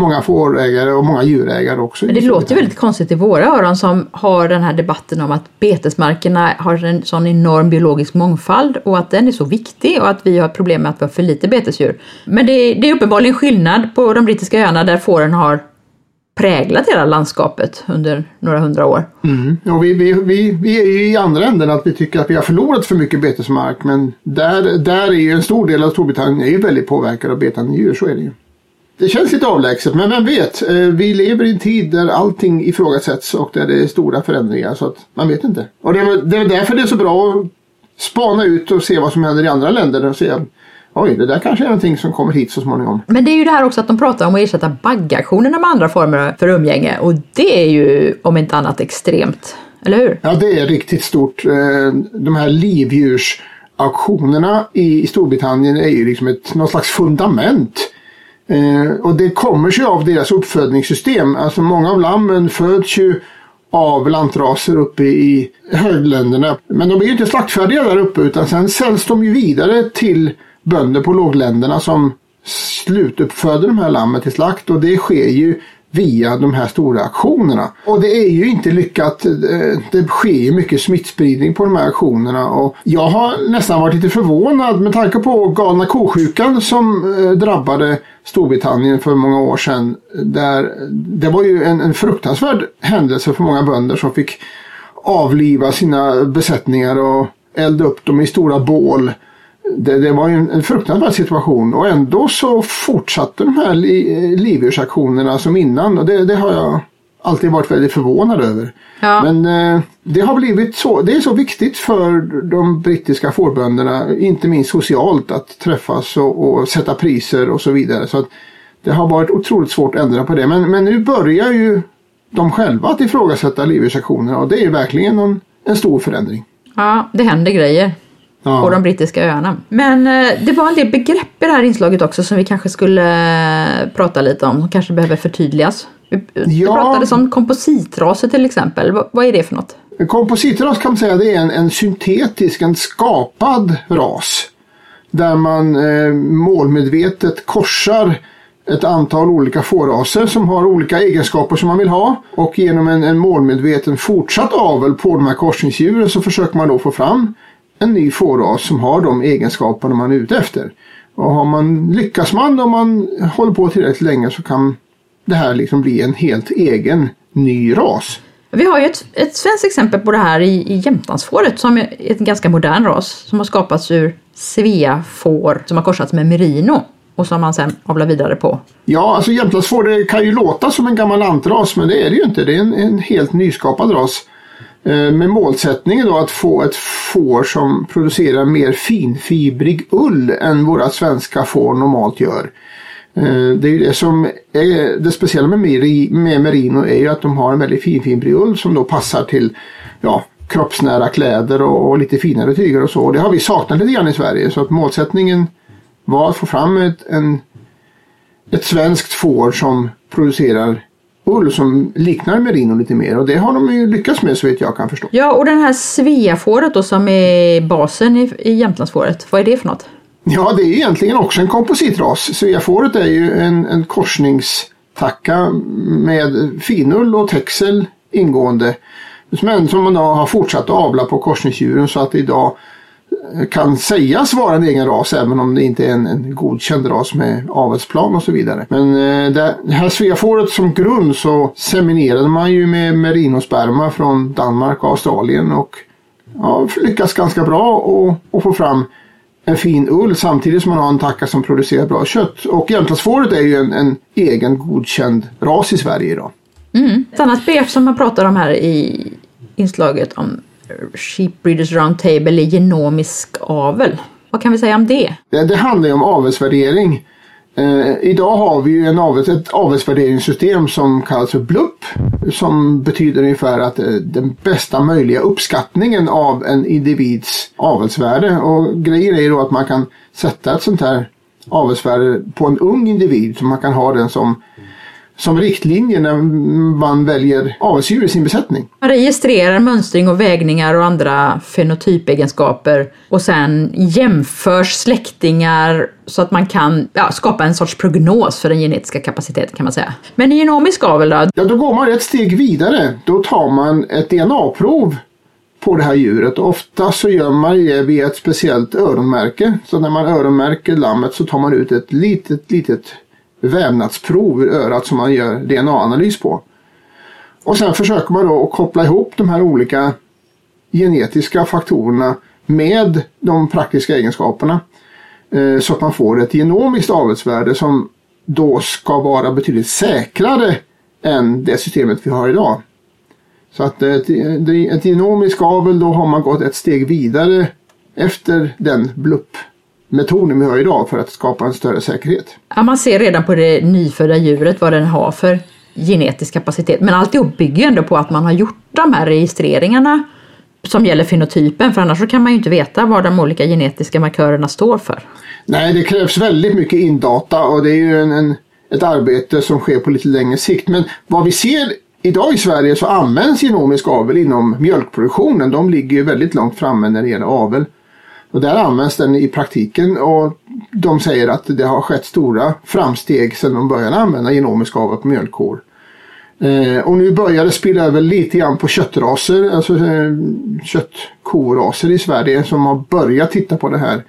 många fårägare och många djurägare också. Men det låter väldigt konstigt i våra öron som har den här debatten om att betesmarkerna har en sån enorm biologisk mångfald och att den är så viktig och att vi har problem med att vi har för lite betesdjur. Men det, det är uppenbarligen skillnad på de brittiska öarna där fåren har präglat hela landskapet under några hundra år. Mm. Och vi, vi, vi, vi är ju i andra änden att vi tycker att vi har förlorat för mycket betesmark men där, där är ju en stor del av Storbritannien är ju väldigt påverkad av betande djur, så är det ju. Det känns lite avlägset men vem vet, eh, vi lever i en tid där allting ifrågasätts och där det är stora förändringar så att man vet inte. Och det är, det är därför det är så bra att spana ut och se vad som händer i andra länder och se Oj, det där kanske är någonting som kommer hit så småningom. Men det är ju det här också att de pratar om att ersätta baggaktionerna med andra former för umgänge och det är ju om inte annat extremt, eller hur? Ja, det är riktigt stort. Eh, de här livdjursauktionerna i Storbritannien är ju liksom ett, någon slags fundament. Eh, och det kommer sig av deras uppfödningssystem. Alltså många av lammen föds ju av lantraser uppe i högländerna. Men de är ju inte slaktfärdiga där uppe utan sen säljs de ju vidare till bönder på lågländerna som slutuppföder de här lammen till slakt och det sker ju via de här stora aktionerna. Och det är ju inte lyckat. Eh, det sker ju mycket smittspridning på de här aktionerna och jag har nästan varit lite förvånad med tanke på galna kosjukan som eh, drabbade Storbritannien för många år sedan. Där det var ju en, en fruktansvärd händelse för många bönder som fick avliva sina besättningar och elda upp dem i stora bål det, det, var ju en, en fruktansvärd situation och ändå så fortsatte de här li, livdjursaktionerna som innan och det, det, har jag alltid varit väldigt förvånad över. Ja. Men eh, det har blivit så, det är så viktigt för de brittiska fårbönderna, inte minst socialt, att träffas och, och, sätta priser och så vidare. Så det har varit otroligt svårt att ändra på det. Men, men nu börjar ju de själva att ifrågasätta livdjursaktionerna och det är verkligen en, en stor förändring. Ja, det händer grejer ja. på de brittiska öarna. Men eh, det var en del begrepp i det här inslaget också som vi kanske skulle eh, prata lite om, som kanske behöver förtydligas. Vi, ja. pratade om kompositraser till exempel. Vad är det för något? En kompositras kan man säga det är en, en syntetisk, en skapad ras. Där man eh, målmedvetet korsar ett antal olika fåraser som har olika egenskaper som man vill ha. Och genom en, en målmedveten fortsatt avel på de här korsningsdjuren så försöker man då få fram en ny fåras som har de egenskaperna man är ute efter. Och har man, lyckas man om man håller på tillräckligt länge så kan det här liksom bli en helt egen ny ras. Vi har ju ett, ett svenskt exempel på det här i, i Jämtlandsfåret som är en ganska modern ras som har skapats ur Sveafår som har korsats med merino och som man sen avlar vidare på. Ja, alltså jämtlandsfår det kan ju låta som en gammal lantras men det är det ju inte. Det är en, en helt nyskapad ras. Eh, med målsättningen då att få ett får som producerar mer finfibrig ull än våra svenska får normalt gör. Eh, det är det som är det speciella med, med merino är ju att de har en väldigt finfibrig ull som då passar till ja, kroppsnära kläder och, och lite finare tyger och så. Och det har vi saknat lite grann i Sverige så att målsättningen var att få fram ett, en, ett svenskt får som producerar ull som liknar merino lite mer och det har de ju lyckats med så vitt jag kan förstå. Ja och den här Sveafåret då som är basen i, i Jämtlandsfåret, vad är det för något? Ja det är egentligen också en kompositras. Sveafåret är ju en, en korsningstacka med finull och texel ingående. Men som man då har fortsatt att avla på korsningsdjuren så att idag kan sägas vara en egen ras även om det inte är en, en godkänd ras med avelsplan och så vidare. Men eh, det här sveafåret som grund så seminerade man ju med merinosperma från Danmark och Australien och ja, lyckas ganska bra att få fram en fin ull samtidigt som man har en tacka som producerar bra kött. Och jämtlandsfåret är ju en, en egen godkänd ras i Sverige idag. Mm. Ett annat begrepp som man pratar om här i inslaget om Sheep Breeders Round Table genomisk avel. Vad kan vi säga om det? Det, det handlar ju om avelsvärdering. Eh, idag har vi ju en avels, ett avelsvärderingssystem som kallas för BLUP. Som betyder ungefär att eh, den bästa möjliga uppskattningen av en individs avelsvärde. Och grejen är ju då att man kan sätta ett sånt här avelsvärde på en ung individ. Så man kan ha den som som riktlinje när man väljer avelsdjur i sin besättning. Man registrerar mönstring och vägningar och andra fenotypegenskaper och sen jämförs släktingar så att man kan ja, skapa en sorts prognos för den genetiska kapaciteten kan man säga. Men i genomisk avel då? Ja, då går man ett steg vidare. Då tar man ett DNA-prov på det här djuret. Ofta så gör man det via ett speciellt öronmärke. Så när man öronmärker lammet så tar man ut ett litet, litet vävnadsprov ur örat som man gör DNA-analys på. Och sen försöker man då att koppla ihop de här olika genetiska faktorerna med de praktiska egenskaperna. Eh, så att man får ett genomiskt avelsvärde som då ska vara betydligt säkrare än det systemet vi har idag. Så att ett, ett avel då har man gått ett steg vidare efter den blupp blupp-metoden vi har idag för att skapa en större säkerhet. Ja, man ser redan på det nyfödda djuret vad den har för genetisk kapacitet. Men alltihop bygger ju ändå på att man har gjort de här registreringarna som gäller fenotypen för annars kan man ju inte veta vad de olika genetiska markörerna står för. Nej, det krävs väldigt mycket indata och det är ju en, en, ett arbete som sker på lite längre sikt. Men vad vi ser idag i Sverige så används genomisk avel inom mjölkproduktionen. De ligger ju väldigt långt framme när det gäller avel. Och där används den i praktiken och de säger att det har skett stora framsteg sedan de började använda genomisk avel på mjölkkor. Eh, och nu börjar det spilla över lite grann på köttraser, alltså eh, köttkoraser i Sverige som har börjat titta på det här.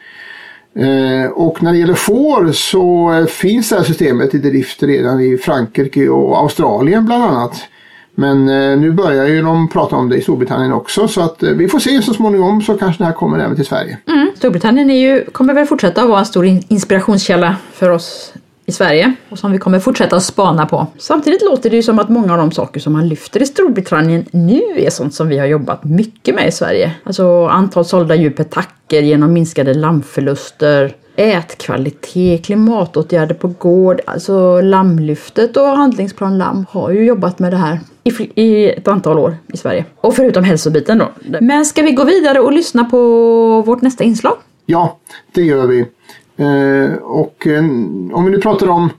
Eh, och när det gäller får så eh, finns det här systemet i drift redan i Frankrike och Australien bland annat. Men eh, nu börjar ju de prata om det i Storbritannien också så att eh, vi får se så småningom så kanske det här kommer även till Sverige. Mm. Storbritannien är ju, kommer väl fortsätta att vara en stor inspirationskälla för oss i Sverige och som vi kommer fortsätta att spana på. Samtidigt låter det ju som att många av de saker som man lyfter i Storbritannien nu är sånt som vi har jobbat mycket med i Sverige. Alltså antal sålda djur per tacker genom minskade lammförluster, ätkvalitet, klimatåtgärder på gård, alltså lammlyftet och handlingsplan lamm har ju jobbat med det här i, i ett antal år i Sverige. Och förutom hälsobiten då. Men ska vi gå vidare och lyssna på vårt nästa inslag? Ja, det gör vi. Eh, och eh, om vi nu pratar om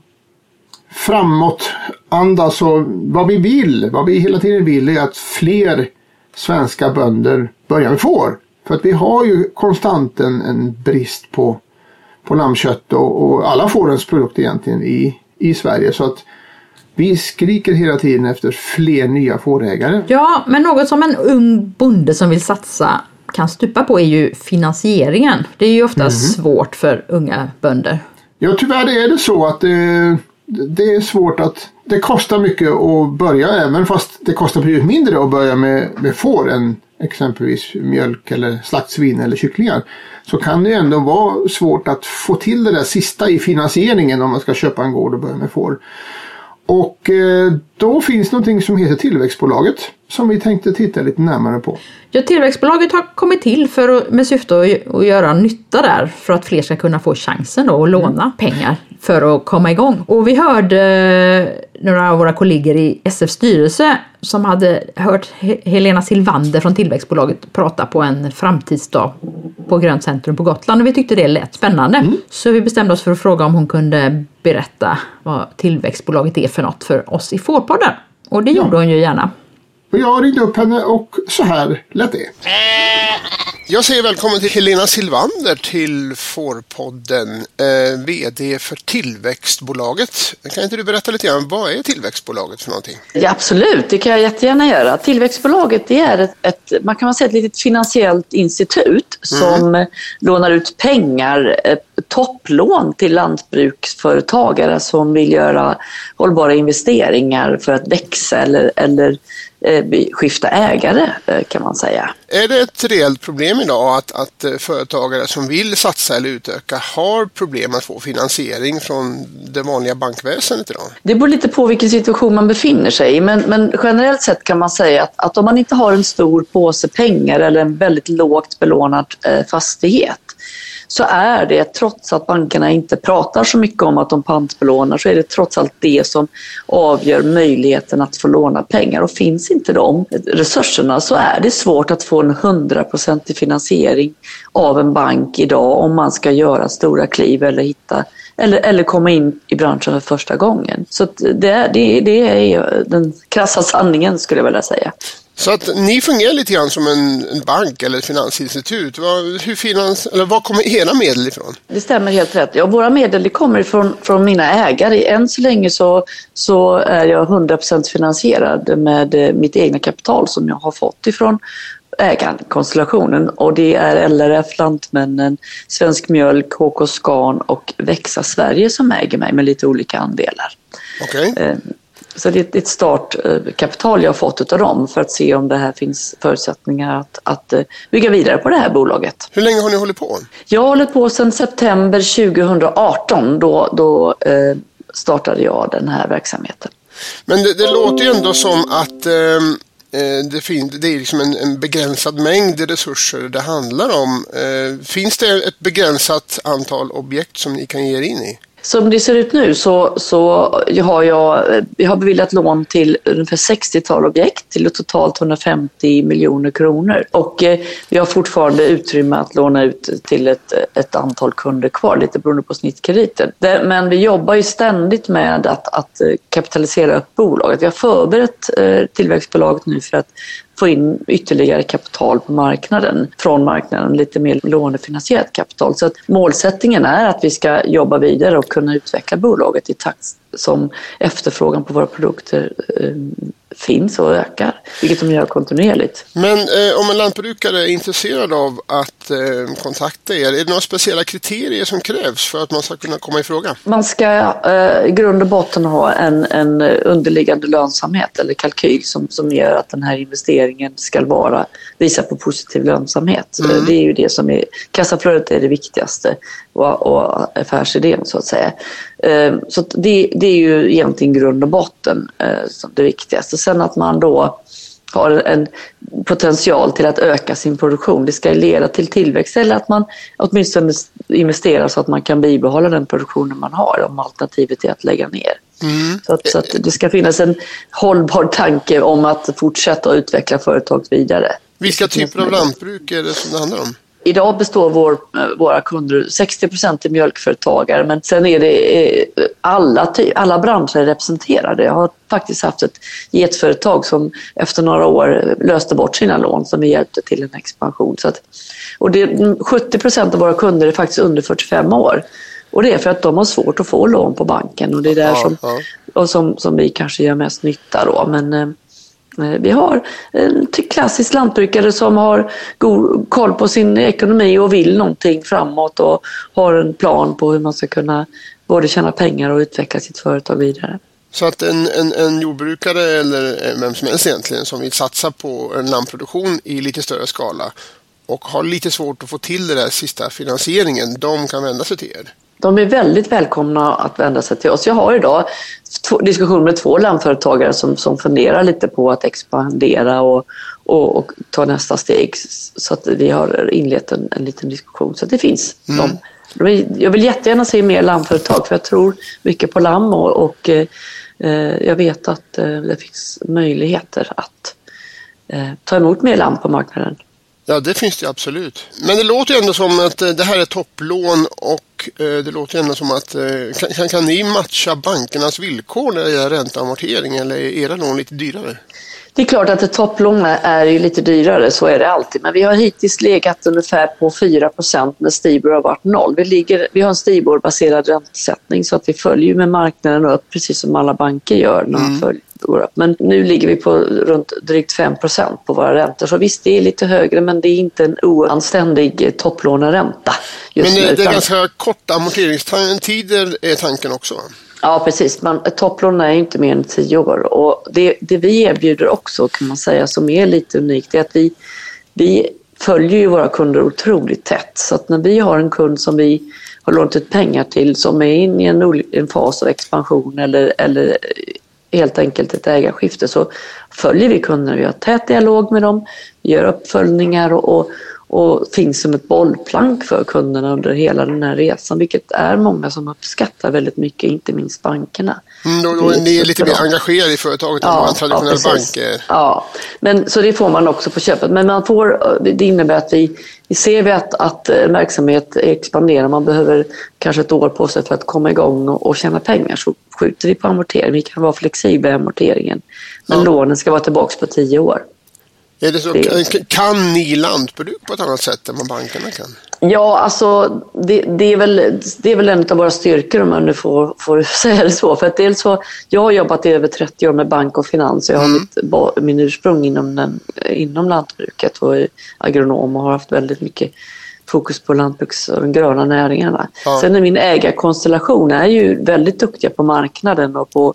framåtanda så vad vi vill, vad vi hela tiden vill är att fler svenska bönder börjar med får. För att vi har ju konstant en, en brist på, på lammkött och, och alla fårens produkter egentligen i, i Sverige. Så att vi skriker hela tiden efter fler nya fårägare. Ja, men något som en ung bonde som vill satsa kan stupa på är ju finansieringen. Det är ju ofta mm. svårt för unga bönder. Ja, tyvärr är det så att det, det är svårt att det kostar mycket att börja även fast det kostar betydligt mindre att börja med, med får än exempelvis mjölk eller slaktsvin eller kycklingar. Så kan det ändå vara svårt att få till det där sista i finansieringen om man ska köpa en gård och börja med får. Och eh, då finns någonting som heter Tillväxtbolaget som vi tänkte titta lite närmare på. Ja, Tillväxtbolaget har kommit till för, med syfte att, att göra nytta där för att fler ska kunna få chansen då att låna mm. pengar för att komma igång. Och vi hörde eh, några av våra kollegor i SF styrelse som hade hört Helena Silvander från Tillväxtbolaget prata på en framtidsdag på Grönt Centrum på Gotland och vi tyckte det lät spännande. Mm. Så vi bestämde oss för att fråga om hon kunde berätta vad Tillväxtbolaget är för något för oss i Fårpodden. Och det ja. gjorde hon ju gärna. Och jag ringde upp henne och så här lät det. Eh, jag säger välkommen till Helena Silvander till Fårpodden, eh, VD för Tillväxtbolaget. Kan inte du berätta lite grann, vad är Tillväxtbolaget för någonting? Ja, absolut, det kan jag jättegärna göra. Tillväxtbolaget det är ett, ett man kan säga ett litet finansiellt institut som mm. lånar ut pengar, eh, topplån till lantbruksföretagare som vill göra hållbara investeringar för att växa eller, eller Eh, skifta ägare eh, kan man säga. Är det ett reellt problem idag att, att eh, företagare som vill satsa eller utöka har problem att få finansiering från det vanliga bankväsendet idag? Det beror lite på vilken situation man befinner sig i men, men generellt sett kan man säga att, att om man inte har en stor påse pengar eller en väldigt lågt belånad eh, fastighet så är det, trots att bankerna inte pratar så mycket om att de pantbelånar, så är det trots allt det som avgör möjligheten att få låna pengar. Och finns inte de resurserna så är det svårt att få en hundraprocentig finansiering av en bank idag om man ska göra stora kliv eller hitta eller, eller komma in i branschen för första gången. Så det, det, det är den krassa sanningen skulle jag vilja säga. Så att ni fungerar lite grann som en, en bank eller ett finansinstitut. Var, hur finans, eller var kommer era medel ifrån? Det stämmer helt rätt. Ja, våra medel kommer ifrån, från mina ägare. Än så länge så, så är jag 100% finansierad med eh, mitt egna kapital som jag har fått ifrån ägarkonstellationen och det är LRF, Lantmännen, Svensk Mjölk, HK Scan och Växa Sverige som äger mig med lite olika andelar. Okay. Så det är ett startkapital jag har fått av dem för att se om det här finns förutsättningar att, att eh, bygga vidare på det här bolaget. Hur länge har ni hållit på? Jag har hållit på sedan september 2018. Då, då eh, startade jag den här verksamheten. Men det, det låter ju ändå som att ehm, eh, det, fin- det är liksom en, en, begränsad mängd resurser det handlar om. Eh, finns det ett begränsat antal objekt som ni kan ge er in i? Som det ser ut nu så, så har jag, jag har beviljat lån till ungefär 60-tal objekt till totalt 150 miljoner kronor. Och eh, vi har fortfarande utrymme att låna ut till ett, ett antal kunder kvar, lite beroende på snittkrediten. Men vi jobbar ju ständigt med att, att eh, kapitalisera upp bolaget. Vi har förberett eh, tillväxtbolaget nu för att få in ytterligare kapital på marknaden, från marknaden, lite mer lånefinansierat kapital. Så att målsättningen är att vi ska jobba vidare och kunna utveckla bolaget i takt som efterfrågan på våra produkter eh, finns och ökar, vilket de gör kontinuerligt. Men eh, om en lantbrukare är intresserad av att eh, kontakta er, är det några speciella kriterier som krävs för att man ska kunna komma i fråga? Man ska eh, i grund och botten ha en, en underliggande lönsamhet eller kalkyl som, som gör att den här investeringen ska vara, visa på positiv lönsamhet. Mm. Det är ju det som är, kassaflödet är det viktigaste och, och affärsidén så att säga. Eh, så det, det, är ju egentligen grund och botten eh, som det viktigaste. Sen att man då har en potential till att öka sin produktion. Det ska leda till tillväxt eller att man åtminstone investerar så att man kan bibehålla den produktionen man har om alternativet är att lägga ner. Mm. Så, att, så, att, det ska finnas en hållbar tanke om att fortsätta utveckla företaget vidare. Vilka typer av lantbruk är det som det handlar om? Idag består vår, våra kunder 60 procent är mjölkföretagare men sen är det eh, alla, alla branscher representerade. Jag har faktiskt haft ett getföretag som efter några år löste bort sina lån som vi hjälpte till en expansion. Så att, och det, 70 procent av våra kunder är faktiskt under 45 år. Och det är för att de har svårt att få lån på banken och det är där som, och som, som vi kanske gör mest nytta då. Men, eh, Eh, vi har eh, en klassisk lantbrukare som har god koll på sin ekonomi och vill någonting framåt och har en plan på hur man ska kunna både tjäna pengar och utveckla sitt företag vidare. Så att en, en, en jordbrukare eller vem som helst egentligen som vill satsa på en lantproduktion i lite större skala och har lite svårt att få till den där sista finansieringen, de kan vända sig till er? De är väldigt välkomna att vända sig till oss. Jag har idag diskussion med två lammföretagare som, som funderar lite på att expandera och, och, och ta nästa steg. Så att vi har inlett en, en liten diskussion. Så det finns. Mm. De, jag vill jättegärna se mer lammföretag för jag tror mycket på lamm och, och eh, jag vet att eh, det finns möjligheter att eh, ta emot mer lamm på marknaden. Ja, det finns det absolut. Men det låter ju ändå som att eh, det här är topplån och eh, det låter ju ändå som att eh, kan, kan ni matcha bankernas villkor när det gäller ränta och amortering eller är era lån lite dyrare? Det är klart att ett topplån är ju lite dyrare, så är det alltid. Men vi har hittills legat ungefär på 4% när Stibor har varit noll. Vi, ligger, vi har en Stibor-baserad räntesättning så att vi följer med marknaden upp precis som alla banker gör när mm. följer upp. Men nu ligger vi på runt drygt 5 på våra räntor. Så visst, det är lite högre men det är inte en oanständig topplåneränta. men det, nu, det är ganska korta amorteringstider är tanken också? Ja, precis. Man, topplån är inte mer än tio år. Och det, det vi erbjuder också, kan man säga, som är lite unikt, är att vi, vi följer ju våra kunder otroligt tätt. Så att när vi har en kund som vi har lånat ut pengar till som är inne i en, en fas av expansion eller, eller helt enkelt ett ägarskifte så följer vi kunderna. Vi har tät dialog med dem, vi gör uppföljningar och, och, och finns som ett bollplank för kunderna under hela den här resan, vilket är många som uppskattar väldigt mycket, inte minst bankerna. Mm, då, då är ni lite mer engagerade i företaget ja, än en traditionell ja, bank Ja, men, så det får man också på köpet. Men man får, det innebär att vi, vi ser vi att, att verksamhet expanderar, man behöver kanske ett år på sig för att komma igång och, och tjäna pengar, så skjuter vi på amortering. Vi kan vara flexibla i amorteringen. Men ja. lånen ska vara tillbaka på tio år. Är det så, det... Kan ni lantbruk på ett annat sätt än vad bankerna kan? Ja, alltså det, det, är väl, det är väl en av våra styrkor om man nu får, får säga det så. För att dels så, jag har jobbat i över 30 år med bank och finans jag har Mm. mitt, min ursprung inom, den, inom lantbruket och är agronom och har haft väldigt mycket fokus på lantbruks och de gröna näringarna. Ja. Sen är min ägarkonstellation är ju väldigt duktiga på marknaden och på,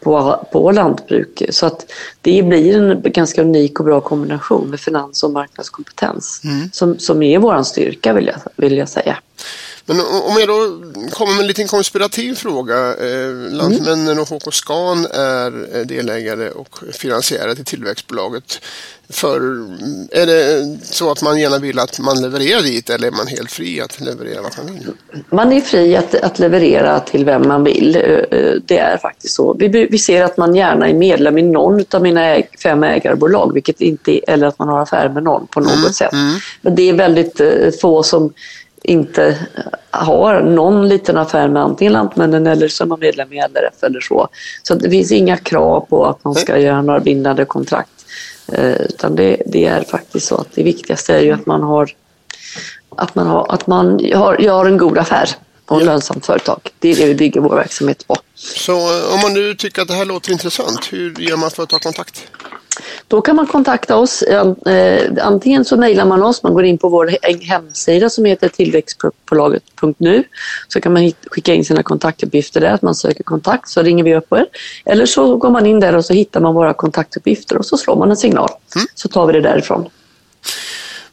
på, på lantbruk. Så att det blir en ganska unik och bra kombination med finans och marknadskompetens. Mm. Som, som är vår styrka vill jag, vill jag säga. Men om jag då kommer med en liten konspirativ fråga. Eh, Lantmännen och HK Scan är eh, delägare och finansiärer till tillväxtbolaget. För, är det så att man gärna vill att man levererar dit eller är man helt fri att leverera vad man vill? Man är fri att, att leverera till vem man vill. Eh, Det är faktiskt så. Vi, vi ser att man gärna är medlem i någon av mina äg, fem ägarbolag, vilket inte, eller att man har affär med någon på något sätt. Men det är väldigt få som inte har någon liten affär med antingen Lantmännen eller som är medlem i LRF eller så. Så det finns inga krav på att man ska göra några bindande kontrakt. Eh, Utan det, det är faktiskt så att det viktigaste är ju att man har att man, har, att man har, gör en god affär och ett lönsamt företag. Det är det vi bygger vår verksamhet på. Så eh, om man nu tycker att det här låter intressant, hur gör man för att ta kontakt? Då kan man kontakta oss. Eh, Antingen så mejlar man oss, man går in på vår he- hemsida som heter tillväxtbolaget.nu. Så kan man skicka in sina kontaktuppgifter där, att man söker kontakt, så ringer vi upp er. Eller så går man in där och så hittar man våra kontaktuppgifter och så slår man en signal. Så tar vi det därifrån.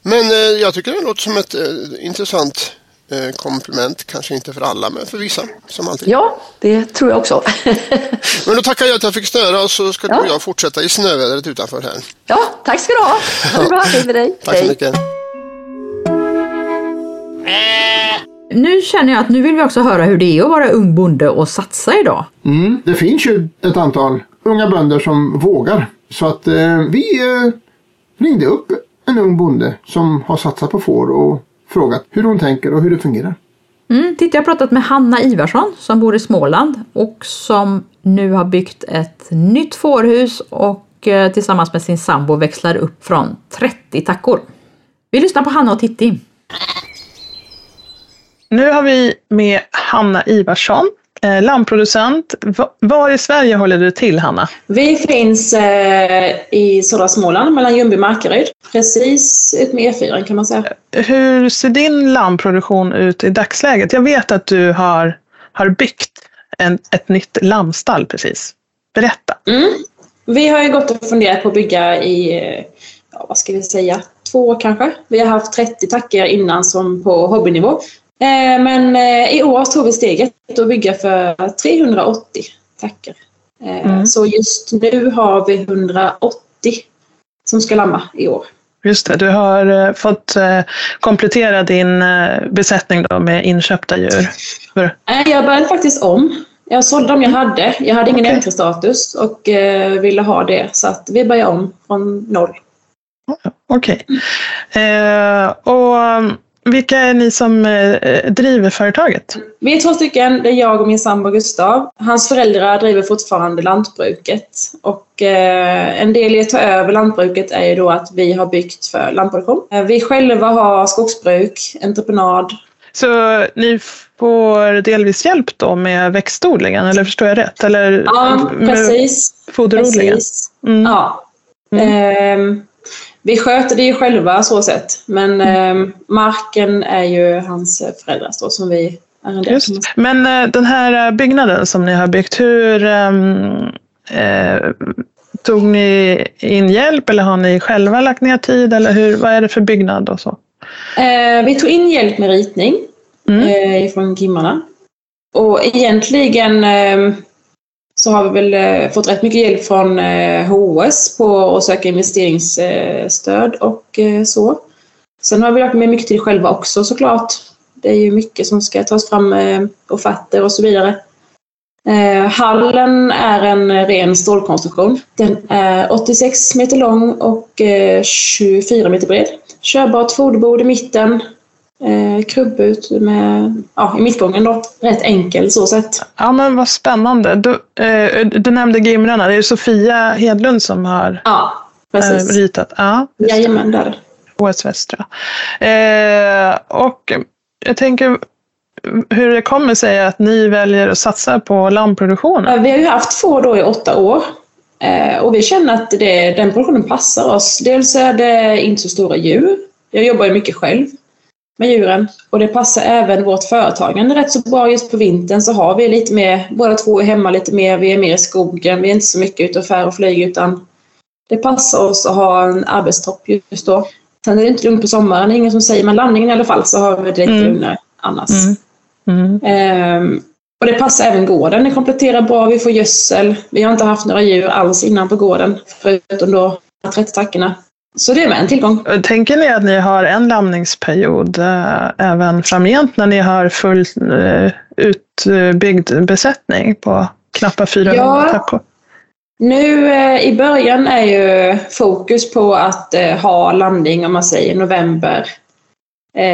Men eh, jag tycker det låter som ett eh, intressant komplement. Kanske inte för alla, men för vissa. Som alltid. Ja, det tror jag också. Men då tackar jag att jag fick snöra och så ska Ja. du och jag fortsätta i snövädret utanför här. ja, tack ska du ha. Ha det bra. Hej med dig. Tack så mycket. Nu känner jag att nu vill vi också höra hur det är att vara ung bonde och satsa idag. Mm, det finns ju ett antal unga bönder som vågar. Så att eh, vi eh, ringde upp en ung bonde som har satsat på får och frågat hur hon tänker och hur det fungerar. Mm, titta, jag har pratat med Hanna Ivarsson som bor i Småland och som nu har byggt ett nytt fårhus och eh, tillsammans med sin sambo växlar upp från 30 tackor. Vi lyssnar på Hanna och Titti. Nu har vi med Hanna Ivarsson, eh, lammproducent. Va- Var i Sverige håller du till, Hanna? Vi finns eh, i södra Småland mellan Ljungby och Markaryd. Precis ut med E4 kan man säga. Hur ser din lammproduktion ut i dagsläget? Jag vet att du har, har byggt en, ett nytt lammstall precis. Berätta. Mm. Vi har ju gått och funderat på att bygga i, eh, ja, vad ska vi säga, två år kanske. Vi har haft 30 tackor innan som på hobbynivå. Eh, men eh, i år tog vi steget att bygga för 380 tackor. Eh, Mm. Så just nu har vi 180 som ska lamma i år. Just det, du har eh, fått eh, komplettera din eh, besättning då med inköpta djur. Nej, Jag började faktiskt om. Jag sålde dem jag hade. Jag hade ingen entry-status och eh, ville ha det. Så att vi började om från noll. Okej. Eh, och um, vilka är ni som eh, driver företaget? Vi är två stycken. Det är jag och min sambo Gustav. Hans föräldrar driver fortfarande lantbruket. Och eh, en del i att ta över lantbruket är ju då att vi har byggt för lammproduktion. Eh, vi själva har skogsbruk, entreprenad. Så ni får delvis hjälp då med växtodlingen, eller förstår jag rätt? Eller Ja, med precis. foderodlingen? precis. Mm. Ja. Ehm, vi sköter det ju själva så sett. Men ehm, marken är ju hans föräldrars då som vi arrenderar. Just. Men eh, den här eh, byggnaden som ni har byggt, hur ehm, eh, tog ni in hjälp eller har ni själva lagt ner tid? Eller hur, vad är det för byggnad och så? Eh, vi tog in hjälp med ritning Mm. eh, från Kimmarna. Och egentligen eh, så har vi väl eh, fått rätt mycket hjälp från eh, HS på att söka investeringsstöd och eh, så. Sen har vi lagt med mycket till själva också såklart. Det är ju mycket som ska tas fram, offerter och så vidare. Hallen är en ren stålkonstruktion. Den är 86 meter lång och 24 meter bred. Körbart foderbord i mitten. Eh, krubbut med, ja, i mittgången då. Rätt enkel så sett. Ja, men vad spännande. Du, eh, du nämnde Gimrarna, det är Sofia Hedlund som har Ja, eh, precis. ritat. Ja, det. Jajamän, där. OS Västra. Eh, och jag tänker hur det kommer sig att ni väljer att satsa på lammproduktionen. Vi har ju haft får då i åtta år eh, och vi känner att det, den produktionen passar oss. Dels är det inte så stora djur. Jag jobbar ju mycket själv med djuren och det passar även vårt företagande rätt så bra. Just på vintern så har vi lite mer, båda två är hemma lite mer, vi är mer i skogen, vi är inte så mycket ute och fär och flyger utan det passar oss att ha en arbetstopp just då. Sen är det inte lugnt på sommaren, ingen som säger, men landningen i alla fall så har vi direkt mm. lugna annars. Mm. Mm. Ehm, och det passar även gården, det kompletterar bra, vi får gödsel. Vi har inte haft några djur alls innan på gården, förutom då 30 tackorna. Så det är en tillgång. Tänker ni att ni har en lamningsperiod äh, även framgent när ni har full äh, utbyggd besättning på knappt 400 ja, tackor? Nu äh, i början är ju fokus på att ha landning om man säger november,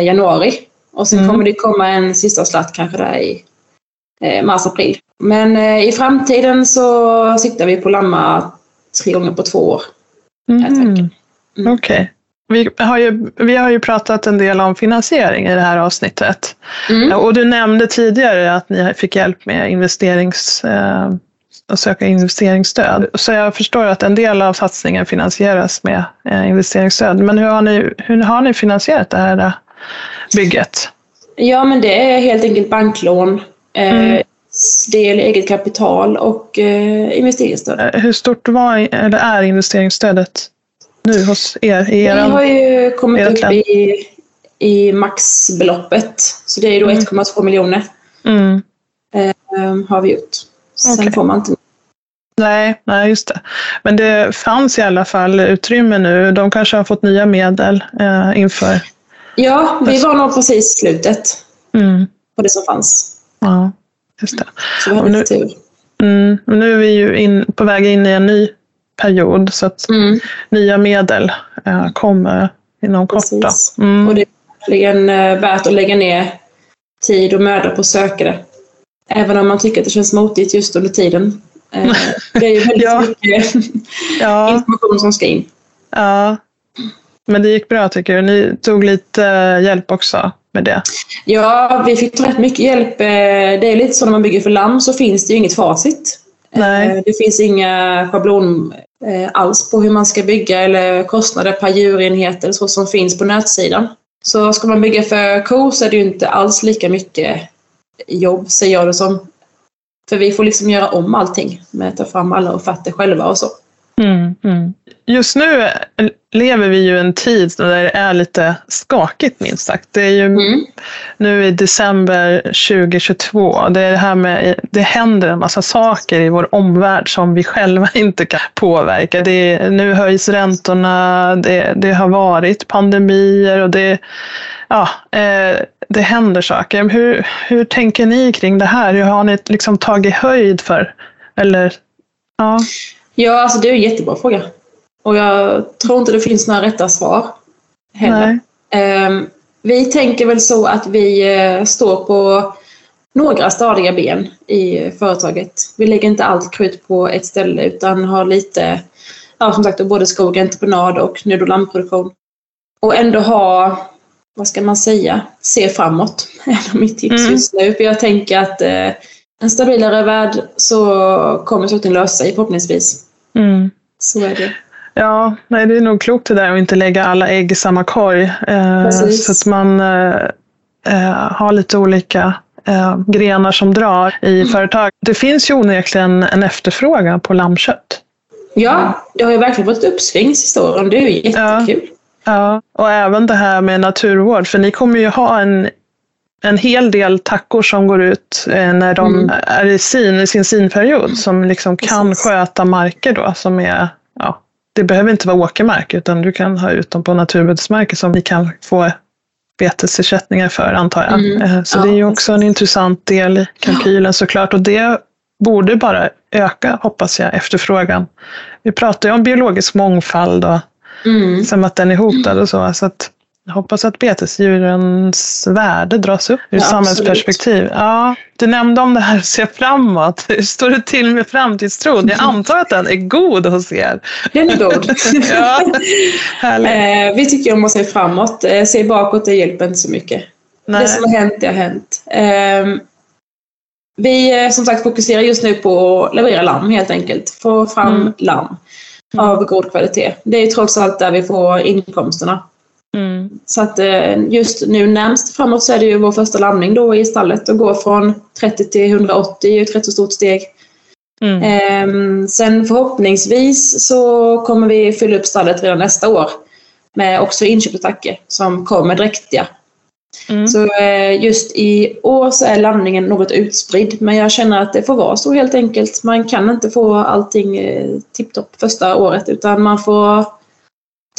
januari. Och sen mm. kommer det komma en sista slatt kanske där i mars, april. Men i framtiden så siktar vi på att lamma tre gånger på två år. Mm. Mm. Okej. Okay. Vi har, ju, vi har ju pratat en del om finansiering i det här avsnittet. Mm. Och du nämnde tidigare att ni fick hjälp med investerings, eh, att söka investeringsstöd. Så jag förstår att en del av satsningen finansieras med eh, investeringsstöd. Men hur har, ni, hur har ni finansierat det här eh, bygget? Ja, men det är helt enkelt banklån. Eh, mm. Del eget kapital och eh, investeringsstöd. Hur stort var, eller är investeringsstödet? Nu hos er? I eran, Vi har ju kommit upp i, i maxbeloppet. Så det är då mm. 1,2 miljoner. Mm. Eh, har vi gjort. Sen okay. får man inte Nej, nej, just det. Men det fanns i alla fall utrymme nu. De kanske har fått nya medel eh, inför... Ja, vi var nog precis slutet mm. på det som fanns. Ja, just det. Så vi hade lite tur. Mm, nu är vi ju in, på väg in i en ny period så att mm. nya medel eh, kommer inom kort. Mm. Och det är verkligen eh, värt att lägga ner tid och möda på att söka det. Även om man tycker att det känns motigt just under tiden. Eh, det är ju väldigt ja. mycket information som ska in. Ja. Men det gick bra tycker du? Ni tog lite hjälp också med det? Ja, vi fick rätt mycket hjälp. Det är lite så när man bygger för lamm så finns det ju inget facit. Nej. Det finns inga schablon Eh, alls på hur man ska bygga eller kostnader per djurenhet eller så som finns på nötsidan. Så ska man bygga för kor så är det ju inte alls lika mycket jobb, säger jag det som. För vi får liksom göra om allting med att ta fram alla offerter själva och så. Mm, mm. Just nu lever vi ju en tid där det är lite skakigt minst sagt. Det är ju mm. nu i december 2022. Det, är det, här med, det händer en massa saker i vår omvärld som vi själva inte kan påverka. Det är, nu höjs räntorna, det, det har varit pandemier och det, ja, eh, det händer saker. Hur, hur tänker ni kring det här? Hur har ni liksom tagit höjd för? Eller, ja. Ja, alltså det är en jättebra fråga. Och jag tror inte det finns några rätta svar heller. Um, vi tänker väl så att vi uh, står på några stadiga ben i företaget. Vi lägger inte allt krut på ett ställe utan har lite, ja som sagt, både skog, entreprenad och nu då lammproduktion. Och ändå ha, vad ska man säga, se framåt. är mitt tips mm. just nu. För jag tänker att uh, en stabilare värld så kommer saker lösa sig förhoppningsvis. Mm. Så är det. Ja, nej, det är nog klokt det där att inte lägga alla ägg i samma korg. Eh, så att man eh, eh, har lite olika eh, grenar som drar i mm. företag. Det finns ju onekligen en efterfrågan på lammkött. Ja, det har ju verkligen fått ett uppsving sista åren. Det är ju jättekul. Ja, ja, och även det här med naturvård. För ni kommer ju ha en en hel del tackor som går ut eh, när de mm. är i, sin, i sin sinperiod som liksom kan Precis. sköta marker då som är, det behöver inte vara åkermark utan du kan ha ut dem på naturbetesmarker som vi kan få betesersättningar för antar jag. Mm. Eh, så ja, det är ju också en intressant del i kalkylen ja. såklart och det borde bara öka, hoppas jag, efterfrågan. Vi pratar ju om biologisk mångfald och mm. som att den är hotad och så. så att hoppas att betesdjurens värde dras upp ur Ja, samhällsperspektiv. Ja, du nämnde om det här se framåt. Hur står det till med framtidstron? Jag antar att den är god hos er. Den är god. Ja. Eh, vi tycker om att se framåt. Eh, se bakåt, det hjälper inte så mycket. Nej. Det som har hänt, det har hänt. Eh, vi som sagt fokuserar just nu på att leverera lamm helt enkelt. Få fram Mm. lamm av god kvalitet. Det är trots allt där vi får inkomsterna. Mm. Så att eh, just nu närmst framåt så är det ju vår första landning då i stallet. Att gå från 30 till 180 är ett rätt så stort steg. Mm. Ehm, sen förhoppningsvis så kommer vi fylla upp stallet redan nästa år med också inköpsattacker som kommer dräktiga. Mm. Så eh, just i år så är landningen något utspridd men jag känner att det får vara så helt enkelt. Man kan inte få allting eh, tipptopp första året utan man får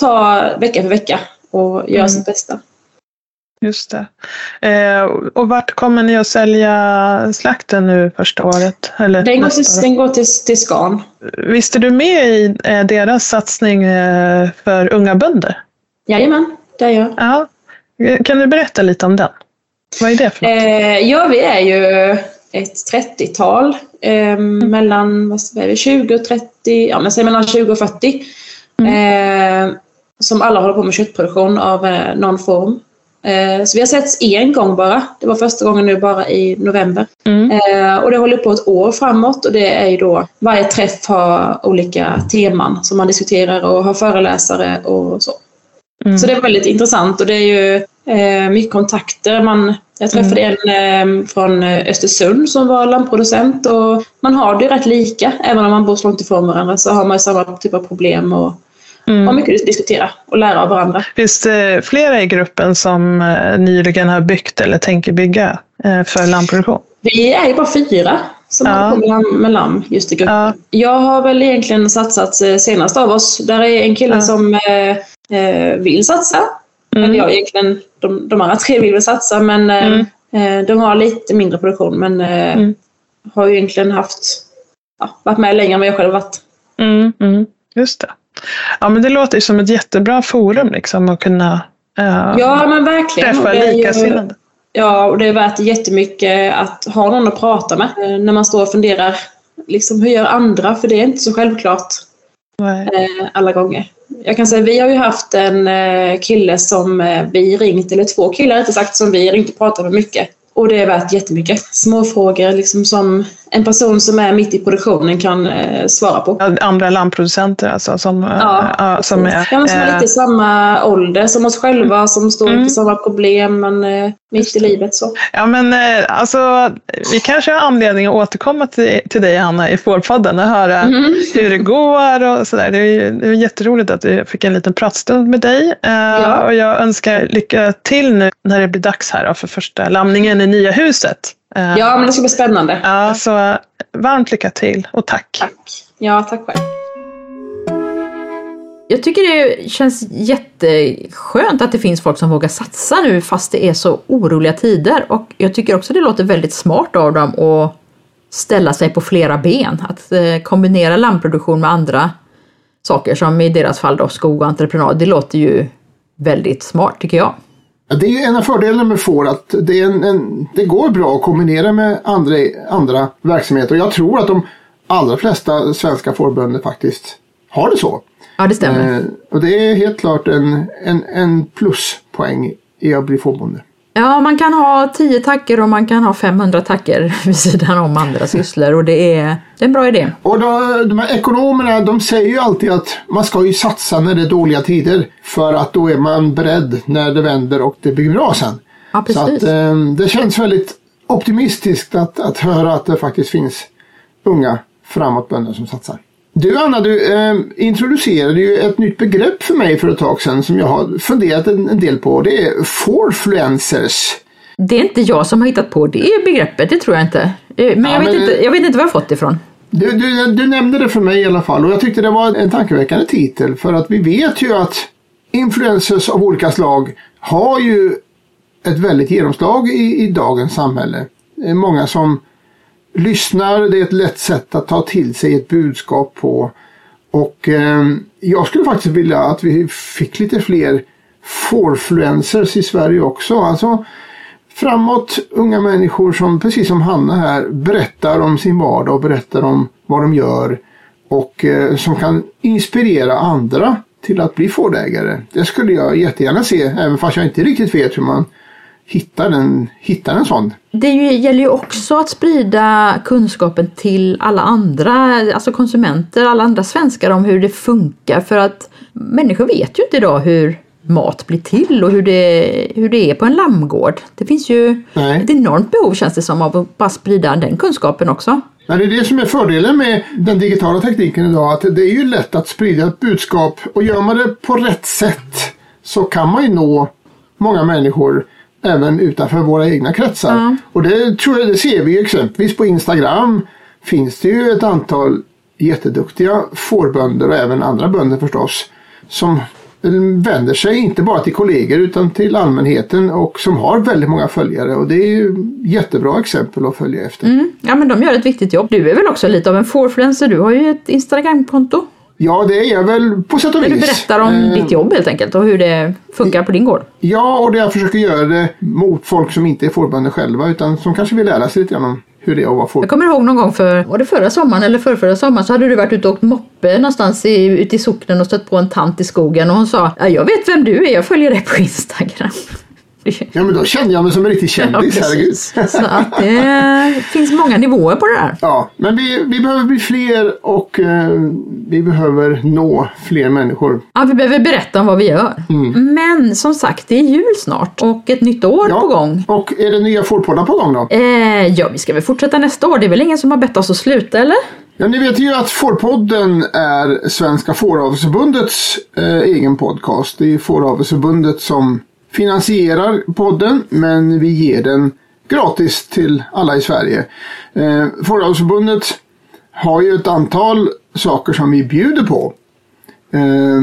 ta vecka för vecka och göra Mm. sitt bästa. Just det. Eh, och vart kommer ni att sälja slakten nu första året? Eller Den går till, år? den går till, till Scan. Visst är du med i eh, deras satsning eh, för unga bönder? Jajamän, det är jag. Ja. Kan du berätta lite om den? Vad är det för något? Eh, ja, vi är ju ett 30-tal. Eh, mellan vad är vi, 20 och 30, ja men säg mellan 20 och 40. Eh, som alla håller på med köttproduktion av eh, någon form. Eh, så vi har setts en gång bara. Det var första gången nu bara i november. Mm. Eh, och det håller på ett år framåt och det är ju då varje träff har olika teman som man diskuterar och har föreläsare och så. Mm. Så det är väldigt intressant och det är ju eh, mycket kontakter. Man, jag träffade en eh, från eh, Östersund som var lammproducent och man har det ju rätt lika. Även om man bor så långt ifrån varandra så har man ju samma typ av problem och Mm. har mycket att diskutera och lära av varandra. Finns det flera i gruppen som eh, nyligen har byggt eller tänker bygga eh, för lammproduktion? Vi är ju bara fyra som Ja. håller på med lamm, just i gruppen. Ja. Jag har väl egentligen satsat eh, senast av oss. Där är en kille Ja. som eh, vill satsa. Mm. Men jag egentligen, de, de andra tre vill väl satsa men Mm. eh, de har lite mindre produktion. Men eh, Mm. har ju egentligen haft, ja, varit med längre än vad jag själv varit. Mm, mm, just det. Ja, men det låter ju som ett jättebra forum liksom att kunna eh, Ja men verkligen. Träffa likasinnade. Ja, och det är värt jättemycket att ha någon att prata med eh, när man står och funderar. Liksom, hur gör andra? För det är inte så självklart eh, alla gånger. Jag kan säga vi har ju haft en eh, kille som eh, vi ringt, eller två killar rättare sagt, som vi ringt och pratat med mycket. Och det är värt jättemycket. Småfrågor liksom som en person som är mitt i produktionen kan eh, svara på. Ja, Andra lampproducenter alltså som, eh, Ja, ja, som är... Ja, som är lite i samma ålder som oss själva, som står Mm. inför samma problem, men eh, mitt i livet så. Ja, men eh, alltså, vi kanske har anledning att återkomma till, till dig, Hanna, i Fårpodden och höra Mhm. hur det går och sådär. Det är, det är jätteroligt att vi fick en liten pratstund med dig. Eh, Och jag önskar lycka till nu när det blir dags här då, för första lamningen i nya huset. Eh, Ja, men det ska bli spännande. ja, så varmt lycka till och tack. Tack. Ja, tack själv. Jag tycker det känns jätteskönt att det finns folk som vågar satsa nu fast det är så oroliga tider. Och jag tycker också det låter väldigt smart av dem att ställa sig på flera ben. Att eh, kombinera lammproduktion med andra saker som i deras fall då skog och entreprenad. Det låter ju väldigt smart tycker jag. Ja, det är ju en av fördelarna med får att det, en, en, det går bra att kombinera med andra, andra verksamheter. Och jag tror att de allra flesta svenska fårbönder faktiskt har det så. Ja, det stämmer. Eh, och det är helt klart en, en, en pluspoäng i att bli fårbonde. Ja, man kan ha 10 tacker och man kan ha 500 tacker vid sidan om andra sysslor och det är, det är en bra idé. Och då, de här ekonomerna de säger ju alltid att man ska ju satsa när det är dåliga tider. För att då är man beredd när det vänder och det blir bra sen. Ja, Så precis. att, eh, det känns väldigt optimistiskt att, att höra att det faktiskt finns unga framåtbönder som satsar. Du Anna, du eh, introducerade ju ett nytt begrepp för mig för ett tag sedan som jag har funderat en, en del på. Det är forfluencers. Det är inte jag som har hittat på det begreppet, det tror jag inte. Eh, Men, Ja, jag, vet men- inte jag vet inte var jag fått det ifrån. Du, du, du nämnde det för mig i alla fall och jag tyckte det var en tankeväckande titel för att vi vet ju att influencers av olika slag har ju ett väldigt genomslag i, i dagens samhälle. Många som lyssnar, det är ett lätt sätt att ta till sig ett budskap på. Och eh, jag skulle faktiskt vilja att vi fick lite fler forfluencers i Sverige också. Alltså framåt unga människor som precis som Hanna här berättar om sin vardag och berättar om vad de gör och eh, som kan inspirera andra till att bli fårägare. Det skulle jag jättegärna se även fast jag inte riktigt vet hur man hittar en, hittar en sån. Det gäller ju också att sprida kunskapen till alla andra, alltså konsumenter, alla andra svenskar om hur det funkar för att människor vet ju inte idag hur mat blir till och hur det, hur det är på en lammgård. Det finns ju Nej. ett enormt behov känns det som av att bara sprida den kunskapen också. Men det är det som är fördelen med den digitala tekniken idag. Att det är ju lätt att sprida ett budskap och gör man det på rätt sätt så kan man ju nå många människor även utanför våra egna kretsar. Ja. Och det tror jag det ser vi exempelvis på Instagram. Finns det ju ett antal jätteduktiga fårbönder och även andra bönder förstås. Som vänder sig inte bara till kollegor utan till allmänheten och som har väldigt många följare och det är ju jättebra exempel att följa efter. Mm. Ja men de gör ett viktigt jobb. Du är väl också lite av en fårfluencer, du har ju ett Instagramkonto. Ja, det är jag väl på sätt och vis. du berättar om Eh, ditt jobb helt enkelt och hur det funkar på din gård. Ja, och det jag försöker göra det mot folk som inte är fårbönder själva utan som kanske vill lära sig lite grann om hur det är att vara får. Jag kommer ihåg någon gång för, var det förra sommaren eller förra sommaren så hade du varit ute och åkt moppe någonstans i, ute i socknen och stött på en tant i skogen och hon sa ja, jag vet vem du är, jag följer dig på Instagram. Ja, men då kände jag mig som en riktig kändis, herregud. precis. Så att det finns många nivåer på det där. Ja, men vi, vi behöver bli fler och eh, vi behöver nå fler människor. Ja, vi behöver berätta om vad vi gör. Men som sagt, det är jul snart och ett nytt år Ja. på gång. Och är det nya fårpoddar på gång då? Eh, ja, vi ska väl fortsätta nästa år. Det är väl ingen som har bett oss att sluta, eller? Ja, ni vet ju att Fårpodden är Svenska Fåravelsförbundets eh, egen podcast. Det är Fåravelsförbundet som finansierar podden men vi ger den gratis till alla i Sverige. Eh, Fårdalsförbundet har ju ett antal saker som vi bjuder på. Eh,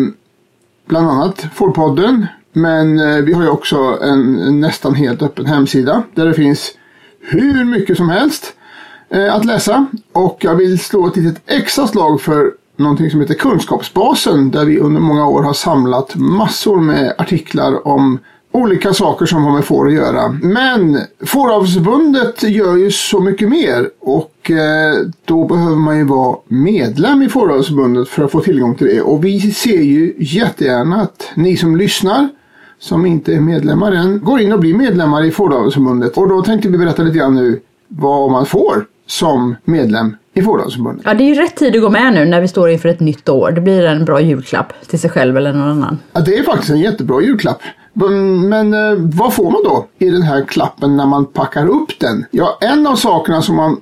bland annat Fårpodden men eh, vi har ju också en, en nästan helt öppen hemsida där det finns hur mycket som helst eh, att läsa. Och jag vill slå ett litet extra slag för någonting som heter Kunskapsbasen där vi under många år har samlat massor med artiklar om olika saker som har med får att göra. Men Fåravelsförbundet gör ju så mycket mer och eh, då behöver man ju vara medlem i Fåravelsförbundet för att få tillgång till det. Och vi ser ju jättegärna att ni som lyssnar som inte är medlemmar än går in och blir medlemmar i Fåravelsförbundet. Och då tänkte vi berätta lite grann nu vad man får som medlem i Fåravelsförbundet. Ja, det är ju rätt tid att gå med nu när vi står inför ett nytt år. Det blir en bra julklapp till sig själv eller någon annan. Ja, det är faktiskt en jättebra julklapp. Men, eh, vad får man då i den här klappen när man packar upp den? Ja, en av sakerna som man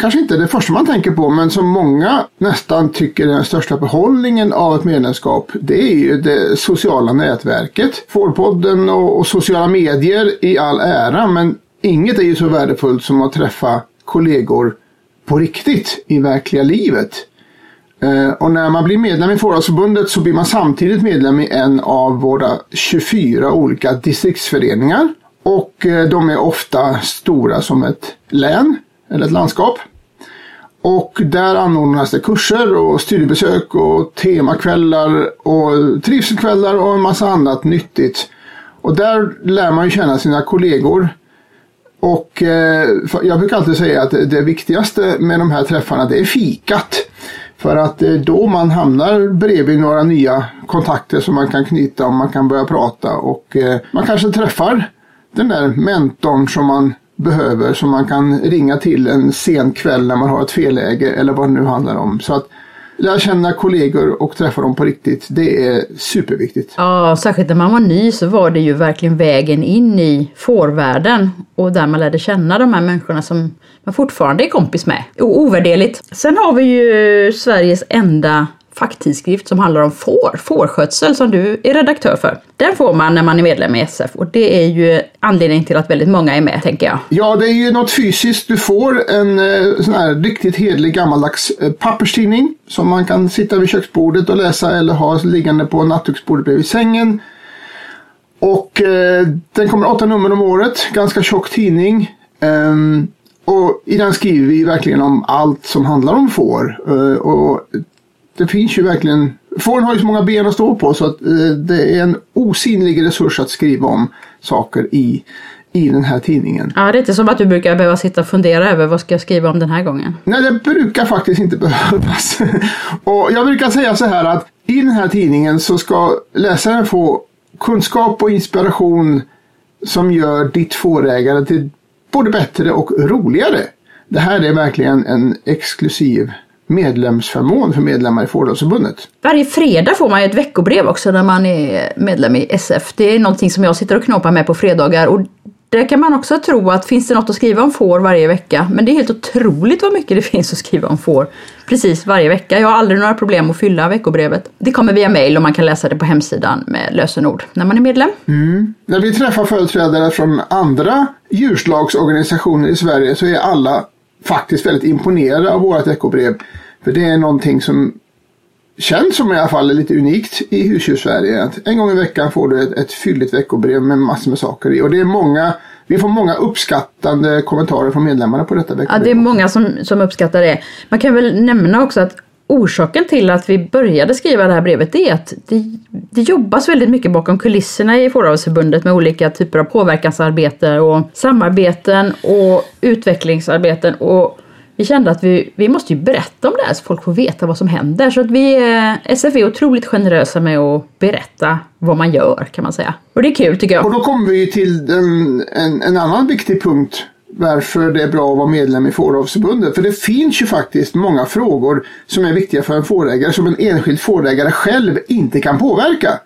kanske inte är det första man tänker på, men som många nästan tycker är den största behållningen av ett medlemskap, det är ju det sociala nätverket. Fårpodden och, och sociala medier i all ära, men inget är ju så värdefullt som att träffa kollegor på riktigt i verkliga livet. Eh, och när man blir medlem i Fåravelsförbundet så blir man samtidigt medlem i en av våra 24 olika distriktsföreningar. Och eh, de är ofta stora som ett län eller ett landskap. Och där anordnas det kurser och studiebesök och temakvällar och trivselkvällar och en massa annat nyttigt. Och där lär man ju känna sina kollegor. Och eh, jag brukar alltid säga att det, det viktigaste med de här träffarna det är fikat. För att det är då man hamnar bredvid några nya kontakter som man kan knyta och man kan börja prata och eh, man kanske träffar den där mentorn som man behöver som man kan ringa till en sen kväll när man har ett felläge eller vad det nu handlar om. Så att lära känna kollegor och träffa dem på riktigt, det är superviktigt. Ja, särskilt när man var ny så var det ju verkligen vägen in i fårvärlden och där man lärde känna de här människorna som man fortfarande är kompis med. O- Ovärderligt. Sen har vi ju Sveriges enda facktidskrift som handlar om får, fårskötsel som du är redaktör för. Den får man när man är medlem i SF och det är ju anledningen till att väldigt många är med tänker jag. Ja, det är ju något fysiskt. Du får en eh, sån här riktigt hedlig gammaldags eh, papperstidning som man kan sitta vid köksbordet och läsa eller ha liggande på nattduksbordet bredvid sängen. Och eh, den kommer åtta nummer om året, ganska tjock tidning. Um, och i den skriver vi verkligen om allt som handlar om får. Uh, och det finns ju verkligen fåren har ju så många ben att stå på så att eh, det är en osynlig resurs att skriva om saker i, i den här tidningen. Ja, det är inte som att du brukar behöva sitta och fundera över vad ska jag skriva om den här gången. Nej, det brukar faktiskt inte behövas. och jag brukar säga så här att i den här tidningen så ska läsaren få kunskap och inspiration som gör ditt fårägare till både bättre och roligare. Det här är verkligen en exklusiv medlemsförmån för medlemmar i Fårdalsförbundet. Varje fredag får man ju ett veckobrev också när man är medlem i SF. Det är någonting som jag sitter och knåpar med på fredagar och där kan man också tro att finns det något att skriva om får varje vecka. Men det är helt otroligt vad mycket det finns att skriva om får precis varje vecka. Jag har aldrig några problem att fylla veckobrevet. Det kommer via mail och man kan läsa det på hemsidan med lösenord när man är medlem. Mm. När vi träffar företrädare från andra djurslagsorganisationer i Sverige så är alla faktiskt väldigt imponerade av vårt veckobrev. För det är någonting som känns som i alla fall lite unikt i husdjurssverige. En gång i veckan får du ett, ett fylligt veckobrev med massor med saker i. Och det är många, vi får många uppskattande kommentarer från medlemmarna på detta veckobrev. Ja, det är många som, som uppskattar det. Man kan väl nämna också att orsaken till att vi började skriva det här brevet är att det, det jobbas väldigt mycket bakom kulisserna i Fåravelsförbundet med olika typer av påverkansarbete och samarbeten och utvecklingsarbeten. Och vi kände att vi, vi måste ju berätta om det här så folk får veta vad som händer. Så att vi, eh, SF är otroligt generösa med att berätta vad man gör kan man säga. Och det är kul tycker jag. Och då kommer vi till en, en, en annan viktig punkt varför det är bra att vara medlem i Fåravsförbundet. För det finns ju faktiskt många frågor som är viktiga för en fårägare som en enskild fårägare själv inte kan påverka.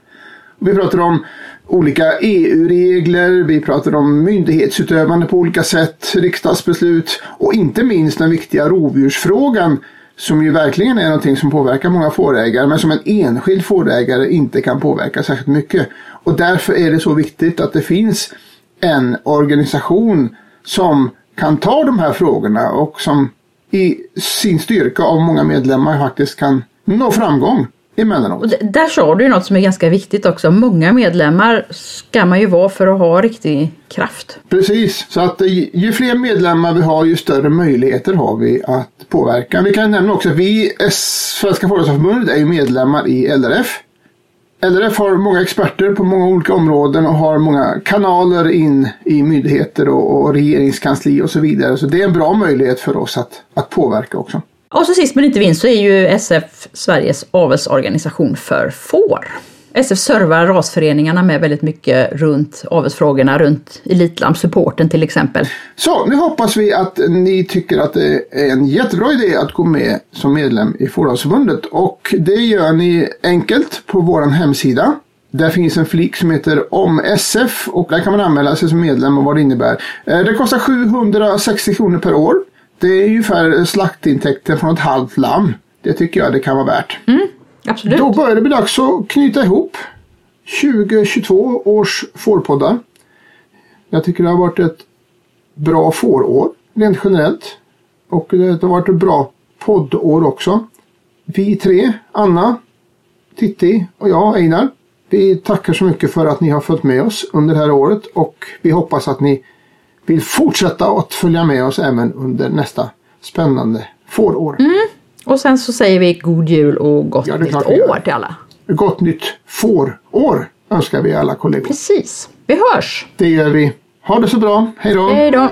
Vi pratar om olika EU-regler, vi pratar om myndighetsutövande på olika sätt, riksdagsbeslut och inte minst den viktiga rovdjursfrågan som ju verkligen är någonting som påverkar många fårägare men som en enskild fårägare inte kan påverka särskilt mycket. Och därför är det så viktigt att det finns en organisation som kan ta de här frågorna och som i sin styrka av många medlemmar faktiskt kan nå framgång emellanåt. Och där sa du ju något som är ganska viktigt också. Många medlemmar ska man ju vara för att ha riktig kraft. Precis, så att ju fler medlemmar vi har ju större möjligheter har vi att påverka. Vi kan nämna också att vi, Svenska Fårhusförbundet, är ju medlemmar i LRF. LRF har många experter på många olika områden och har många kanaler in i myndigheter och, och regeringskansli och så vidare. Så det är en bra möjlighet för oss att, att påverka också. Och så sist men inte minst så är ju SF Sveriges avelsorganisation för får. SF servar rasföreningarna med väldigt mycket runt avelsfrågorna, runt Elitlamm-supporten till exempel. Så nu hoppas vi att ni tycker att det är en jättebra idé att gå med som medlem i Fåravelsförbundet och det gör ni enkelt på vår hemsida. Där finns en flik som heter Om SF och där kan man anmäla sig som medlem och vad det innebär. Eh, det kostar 760 kronor per år. Det är ungefär slaktintäkten från ett halvt lamm. Det tycker jag det kan vara värt. Mm, absolut. Då börjar det bli dags att knyta ihop 2022 års fårpoddar. Jag tycker det har varit ett bra fårår rent generellt. Och det har varit ett bra poddår också. Vi tre, Anna, Titti och jag, Einar. Vi tackar så mycket för att ni har följt med oss under det här året och vi hoppas att ni vill fortsätta att följa med oss även under nästa spännande fårår. Mm. Och sen så säger vi god jul och gott Ja, nytt år till alla. Gott nytt fårår önskar vi alla kollegor. Precis. Vi hörs! Det gör vi. Ha det så bra. Hej då! Hej då!